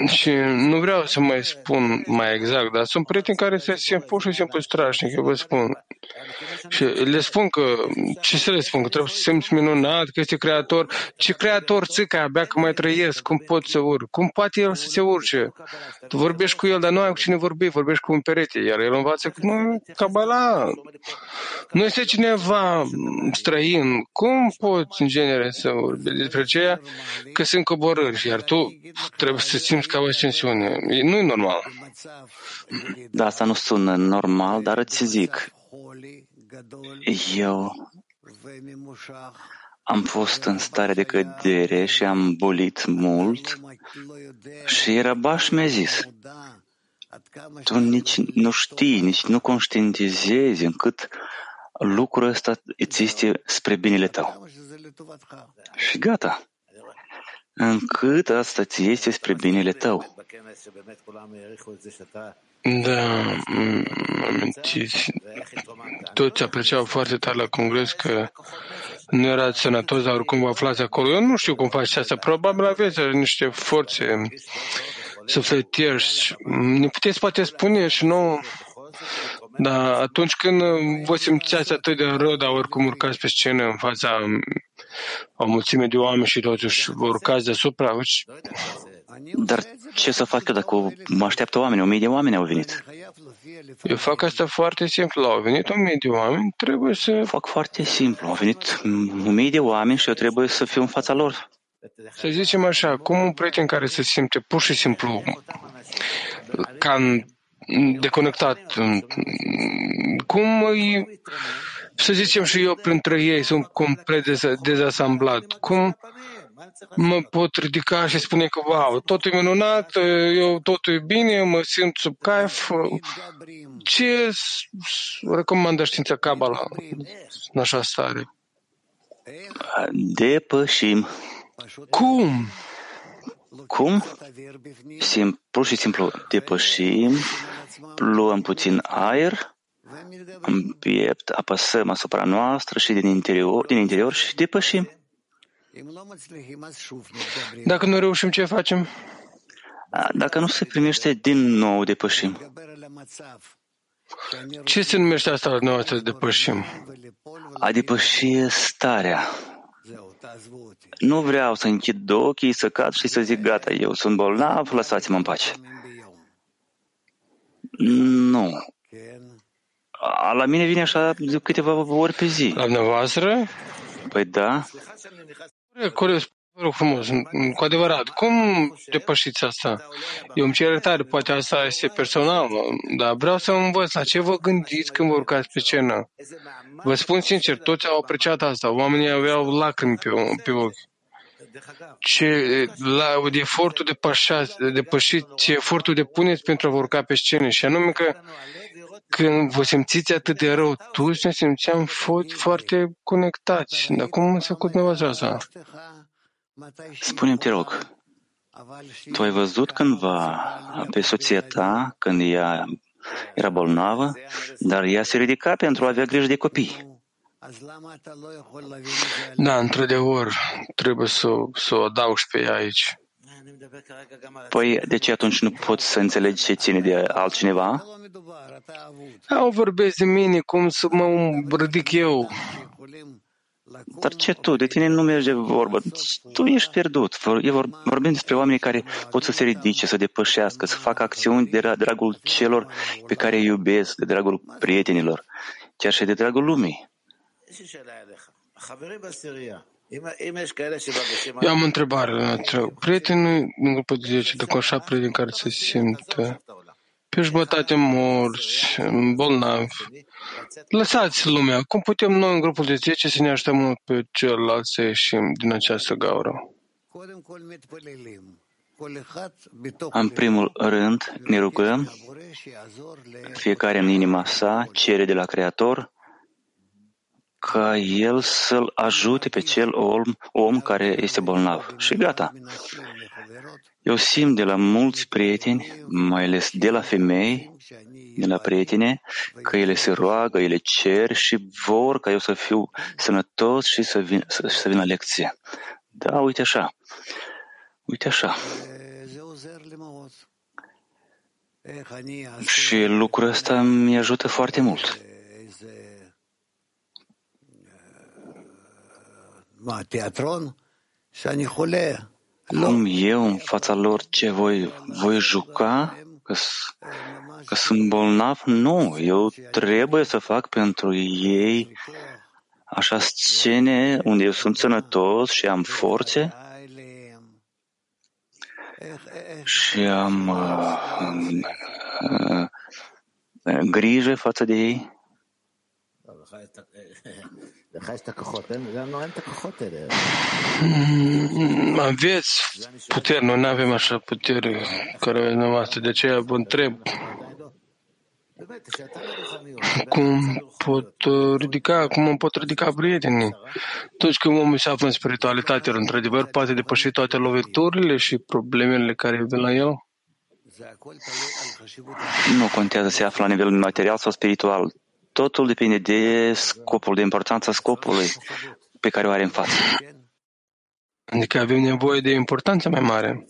Și nu vreau să mai spun mai exact, dar sunt prieteni care se simt pur și simplu strașnic, eu vă spun. Și le spun că, ce să le spun, că trebuie să simți minunat, că este creator. Ce creator țica, abia că mai trăiesc, cum pot să urc? Cum poate el să se urce? Tu vorbești cu el, dar nu ai cu cine vorbi, vorbești cu un perete, iar el învață că, mă, Kabbalah, nu este cineva străin. Cum poți, în genere, să vorbi despre aceea că sunt coborâri, iar tu trebuie să simți ca o ascensiune. Nu e normal. Da, asta nu sună normal, dar îți zic, eu am fost în stare de cădere și am bolit mult și Rabaș mi-a zis, tu nici nu știi, nici nu conștientizezi încât lucrul ăsta îți este spre binele tău. Și gata. Încât asta ți este spre binele tău. Da, m- amintiți. Toți apreciau foarte tare la congres că nu erați sănătos, dar oricum vă aflați acolo. Eu nu știu cum faci asta. Probabil aveți niște forțe sufletiești. Ne puteți poate spune și nu dar atunci când vă simțeați atât de rău, dar oricum urcați pe scenă în fața o mulțime de oameni și totuși vă urcați deasupra, Dar ce să fac eu dacă mă așteaptă oameni? O mie de oameni au venit. eu fac asta foarte simplu. Au venit o mie de oameni, trebuie să, Fac foarte simplu. Au venit o mie de oameni și eu trebuie să fiu în fața lor. să zicem așa, cum un prieten care se simte pur și simplu ca în- deconectat, cum îi, să zicem și eu printre ei sunt complet deza- dezasamblat, cum mă pot ridica și spune că, wow, totul e minunat, eu totul e bine, mă simt sub caif. Ce s- s- recomandă știința Kabbalah în așa stare? Depășim. Cum? Cum? Sim, pur și simplu depășim, luăm puțin aer în piept, apăsăm asupra noastră și din interior, din interior și depășim. Dacă nu reușim, ce facem? A, Dacă nu se primește, din nou depășim. Ce se numește asta la dumneavoastră să depășim? A depăși starea. Nu vreau să închid ochii, să cad și să zic gata, eu sunt bolnav, lăsați-mă în pace. Nu. A, La mine vine așa de câteva ori pe zi. La dumneavoastră? Păi da, Corect, corect, vă rog frumos, cu adevărat, cum depășiți asta? Eu îmi cer iertare, poate asta este personal, dar vreau să învăț la ce vă gândiți când vă urcați pe scenă. Vă spun sincer, toți au apreciat asta, oamenii aveau lacrimi pe, pe ochi. Ce, la, de efortul de, pășați, de depășit, ce efortul de puneți pentru a vă urca pe scenă și anume că când vă simțiți atât de rău, toți ne simțeam foarte, foarte conectați. Dar cum se cu dumneavoastră asta? spune-mi, te rog, tu ai văzut cândva pe soția ta când ea era bolnavă, dar ea se ridica pentru a avea grijă de copii. Da, într-adevăr, trebuie să, să o adaug și pe ea aici. Păi de ce atunci nu poți să înțelegi ce ține de altcineva? Au vorbesc de mine, cum să mă ridic eu. Dar ce tu? De tine nu merge vorba. Tu ești pierdut. Vor- e vor- Vorbim despre oamenii care pot să se ridice, să depășească, să facă acțiuni de ra- dragul celor pe care îi iubesc, de dragul prietenilor, chiar și de dragul lumii. Eu am o întrebare. la noastră. Prietenii din grupul de 10, dacă așa prieteni care se simt pe jumătate morți, bolnavi. Lăsați lumea. Cum putem noi în grupul de 10 să ne așteptăm unul pe celălalt să ieșim din această gaură? În primul rând, ne rugăm, fiecare în inima sa cere de la Creator ca el să-l ajute pe cel om, om care este bolnav. Și gata. Eu simt de la mulți prieteni, mai ales de la femei, de la prietene, că ele se roagă, ele cer și vor ca eu să fiu sănătos și să vin, să, să vin la lecție. Da, uite așa. Uite așa. Și lucrul ăsta mi ajută foarte mult. Cum eu în fața lor ce voi, voi juca? Că, că sunt bolnav? Nu, eu trebuie să fac pentru ei așa scene unde eu sunt sănătos și am forțe și am uh, uh, grijă față de ei. Mm, aveți putere, noi nu avem așa putere care avem noastră, de aceea vă întreb cum pot ridica, cum îmi pot ridica prietenii. Atunci când omul se află în spiritualitate, într-adevăr, poate depăși toate loviturile și problemele care vin la el? Nu contează să se află la nivel material sau spiritual. Totul depinde de scopul, de importanța scopului pe care o are în față. Adică avem nevoie de importanță mai mare.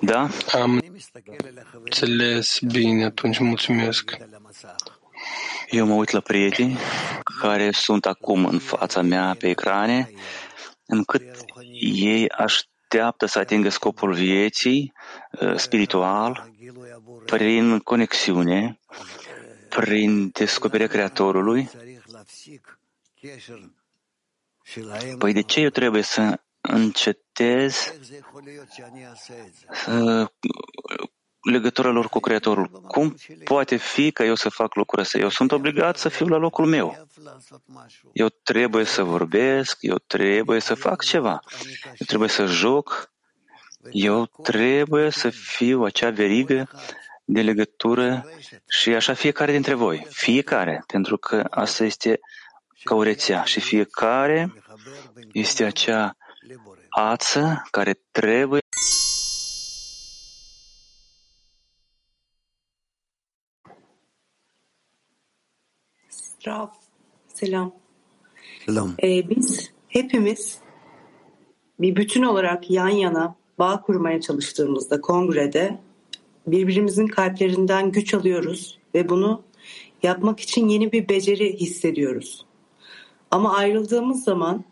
Da? Am înțeles bine, atunci mulțumesc. Eu mă uit la prieteni care sunt acum în fața mea pe ecrane, încât ei așteaptă să atingă scopul vieții uh, spiritual prin conexiune, prin descoperirea Creatorului. Păi de ce eu trebuie să încetez uh, legătura lor cu Creatorul. Cum poate fi ca eu să fac lucrul ăsta? Eu sunt obligat să fiu la locul meu. Eu trebuie să vorbesc, eu trebuie să fac ceva. Eu trebuie să joc, eu trebuie să fiu acea verigă de legătură și așa fiecare dintre voi. Fiecare, pentru că asta este ca o rețea și fiecare este acea ață care trebuie Rav, selam. Selam. Ee, biz hepimiz bir bütün olarak yan yana bağ kurmaya çalıştığımızda kongrede birbirimizin kalplerinden güç alıyoruz ve bunu yapmak için yeni bir beceri hissediyoruz. Ama ayrıldığımız zaman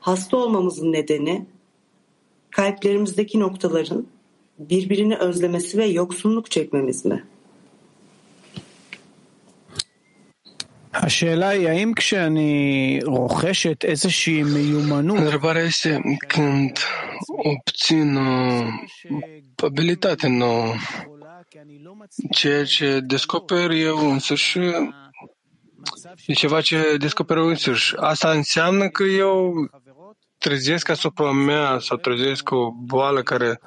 hasta olmamızın nedeni kalplerimizdeki noktaların birbirini özlemesi ve yoksunluk çekmemiz mi? Întrebarea este când obțin o abilitate nouă, ceea ce descoper eu însăși e ceva ce descoper eu însuși. Asta înseamnă că eu trezesc asupra mea sau trezesc o boală care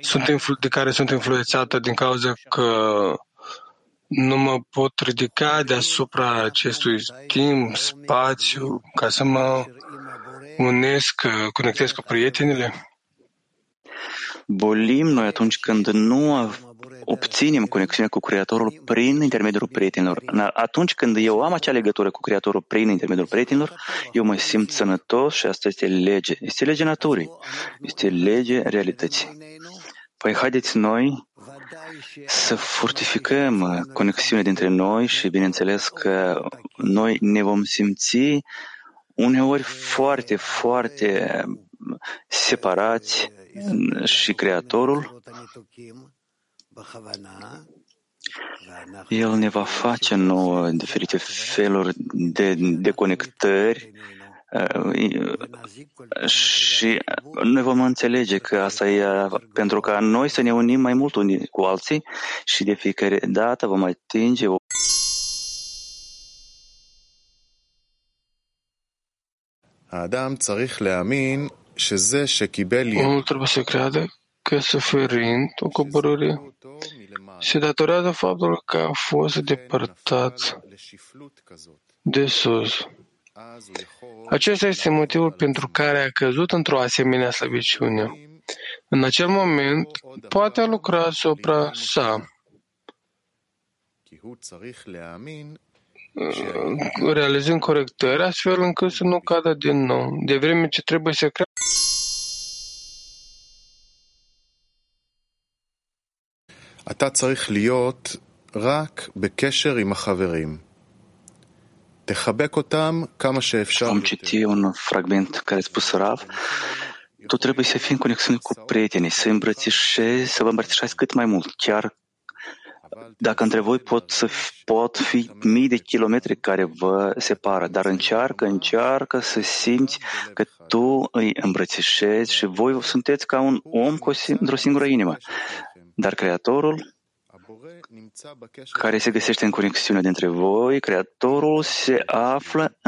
sunt influ- de care sunt influențată din cauza că nu mă pot ridica deasupra acestui timp, spațiu, ca să mă unesc, conectez cu prietenile? Bolim noi atunci când nu obținem conexiunea cu Creatorul prin intermediul prietenilor. Atunci când eu am acea legătură cu Creatorul prin intermediul prietenilor, eu mă simt sănătos și asta este lege. Este lege naturii. Este lege realității. Păi haideți noi să fortificăm conexiunea dintre noi și bineînțeles că noi ne vom simți uneori foarte, foarte separați și Creatorul. El ne va face nouă diferite feluri de deconectări și noi vom înțelege că asta e pentru ca noi să ne unim mai mult unii cu alții și de fiecare dată vom atinge o Omul trebuie să creadă că suferind o coborâre se datorează faptul că a fost depărtat de sus. Acesta este motivul pentru care a căzut într-o asemenea slăbiciune. În acel moment, poate a lucrat asupra sa, realizând corectări, astfel încât să nu cadă din nou, de vreme ce trebuie să creadă אתה צריך להיות רק בקשר עם החברים. Am citit un fragment care a spus Rav. Tu trebuie să fii în conexiune cu prietenii, să îmbrățișezi, să vă îmbrățișați cât mai mult, chiar dacă între voi pot, să, pot fi mii de kilometri care vă separă, dar încearcă, încearcă să simți că tu îi îmbrățișezi și voi sunteți ca un om cu o, într-o singură inimă. Dar Creatorul, care se găsește în conexiunea dintre voi, Creatorul se află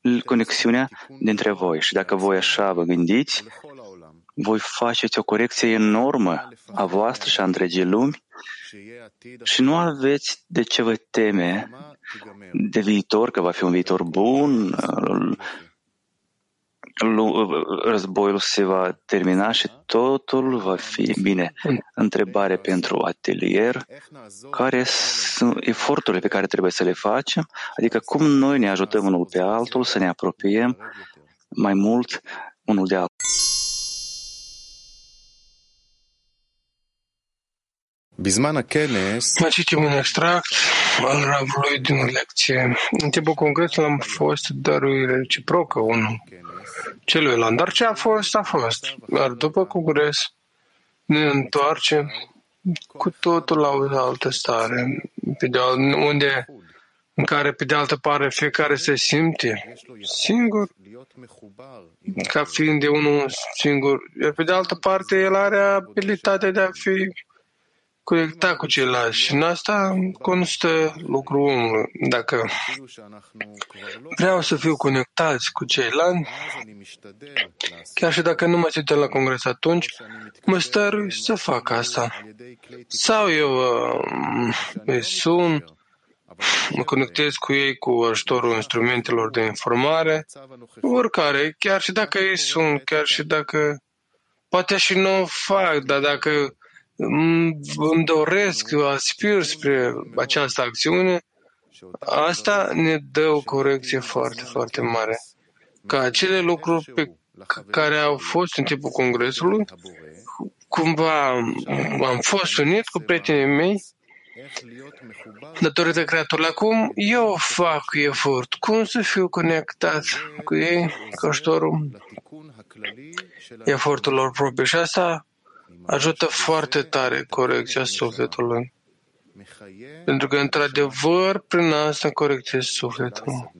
în conexiunea dintre voi. Și dacă voi așa vă gândiți, voi faceți o corecție enormă a voastră și a întregii lumi și nu aveți de ce vă teme de viitor, că va fi un viitor bun, războiul se va termina și totul va fi bine. Întrebare pentru atelier, care sunt eforturile pe care trebuie să le facem, adică cum noi ne ajutăm unul pe altul să ne apropiem mai mult unul de altul. Mai citim un extract al Ravului din o lecție. În timpul congresului am fost dăruire reciprocă unul celuilalt. Dar ce a fost, a fost. Dar după congres ne întoarcem cu totul la o altă stare, pe de unde, în care, pe de altă parte, fiecare se simte singur, ca fiind de unul singur, iar pe de altă parte, el are abilitatea de a fi conecta cu ceilalți. Și în asta constă lucrul omului. Dacă vreau să fiu conectați cu ceilalți, chiar și dacă nu mă țin la congres atunci, mă stărui să fac asta. Sau eu uh, îi sun, mă conectez cu ei cu ajutorul instrumentelor de informare, oricare, chiar și dacă ei sunt, chiar și dacă poate și nu o fac, dar dacă îmi doresc, aspir spre această acțiune, asta ne dă o corecție foarte, foarte mare. Ca acele lucruri pe care au fost în timpul congresului, cumva am fost unit cu prietenii mei, datorită creatorului. Acum eu fac efort. Cum să fiu conectat cu ei, cu ajutorul eforturilor proprii. Și asta ajută foarte tare corecția sufletului. Pentru că, într-adevăr, prin asta corectez sufletul.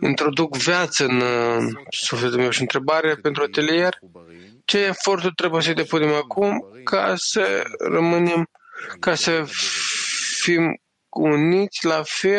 Introduc viață în sufletul meu și întrebare pentru atelier. Ce eforturi trebuie să depunem acum ca să rămânem, ca să fim uniți la fel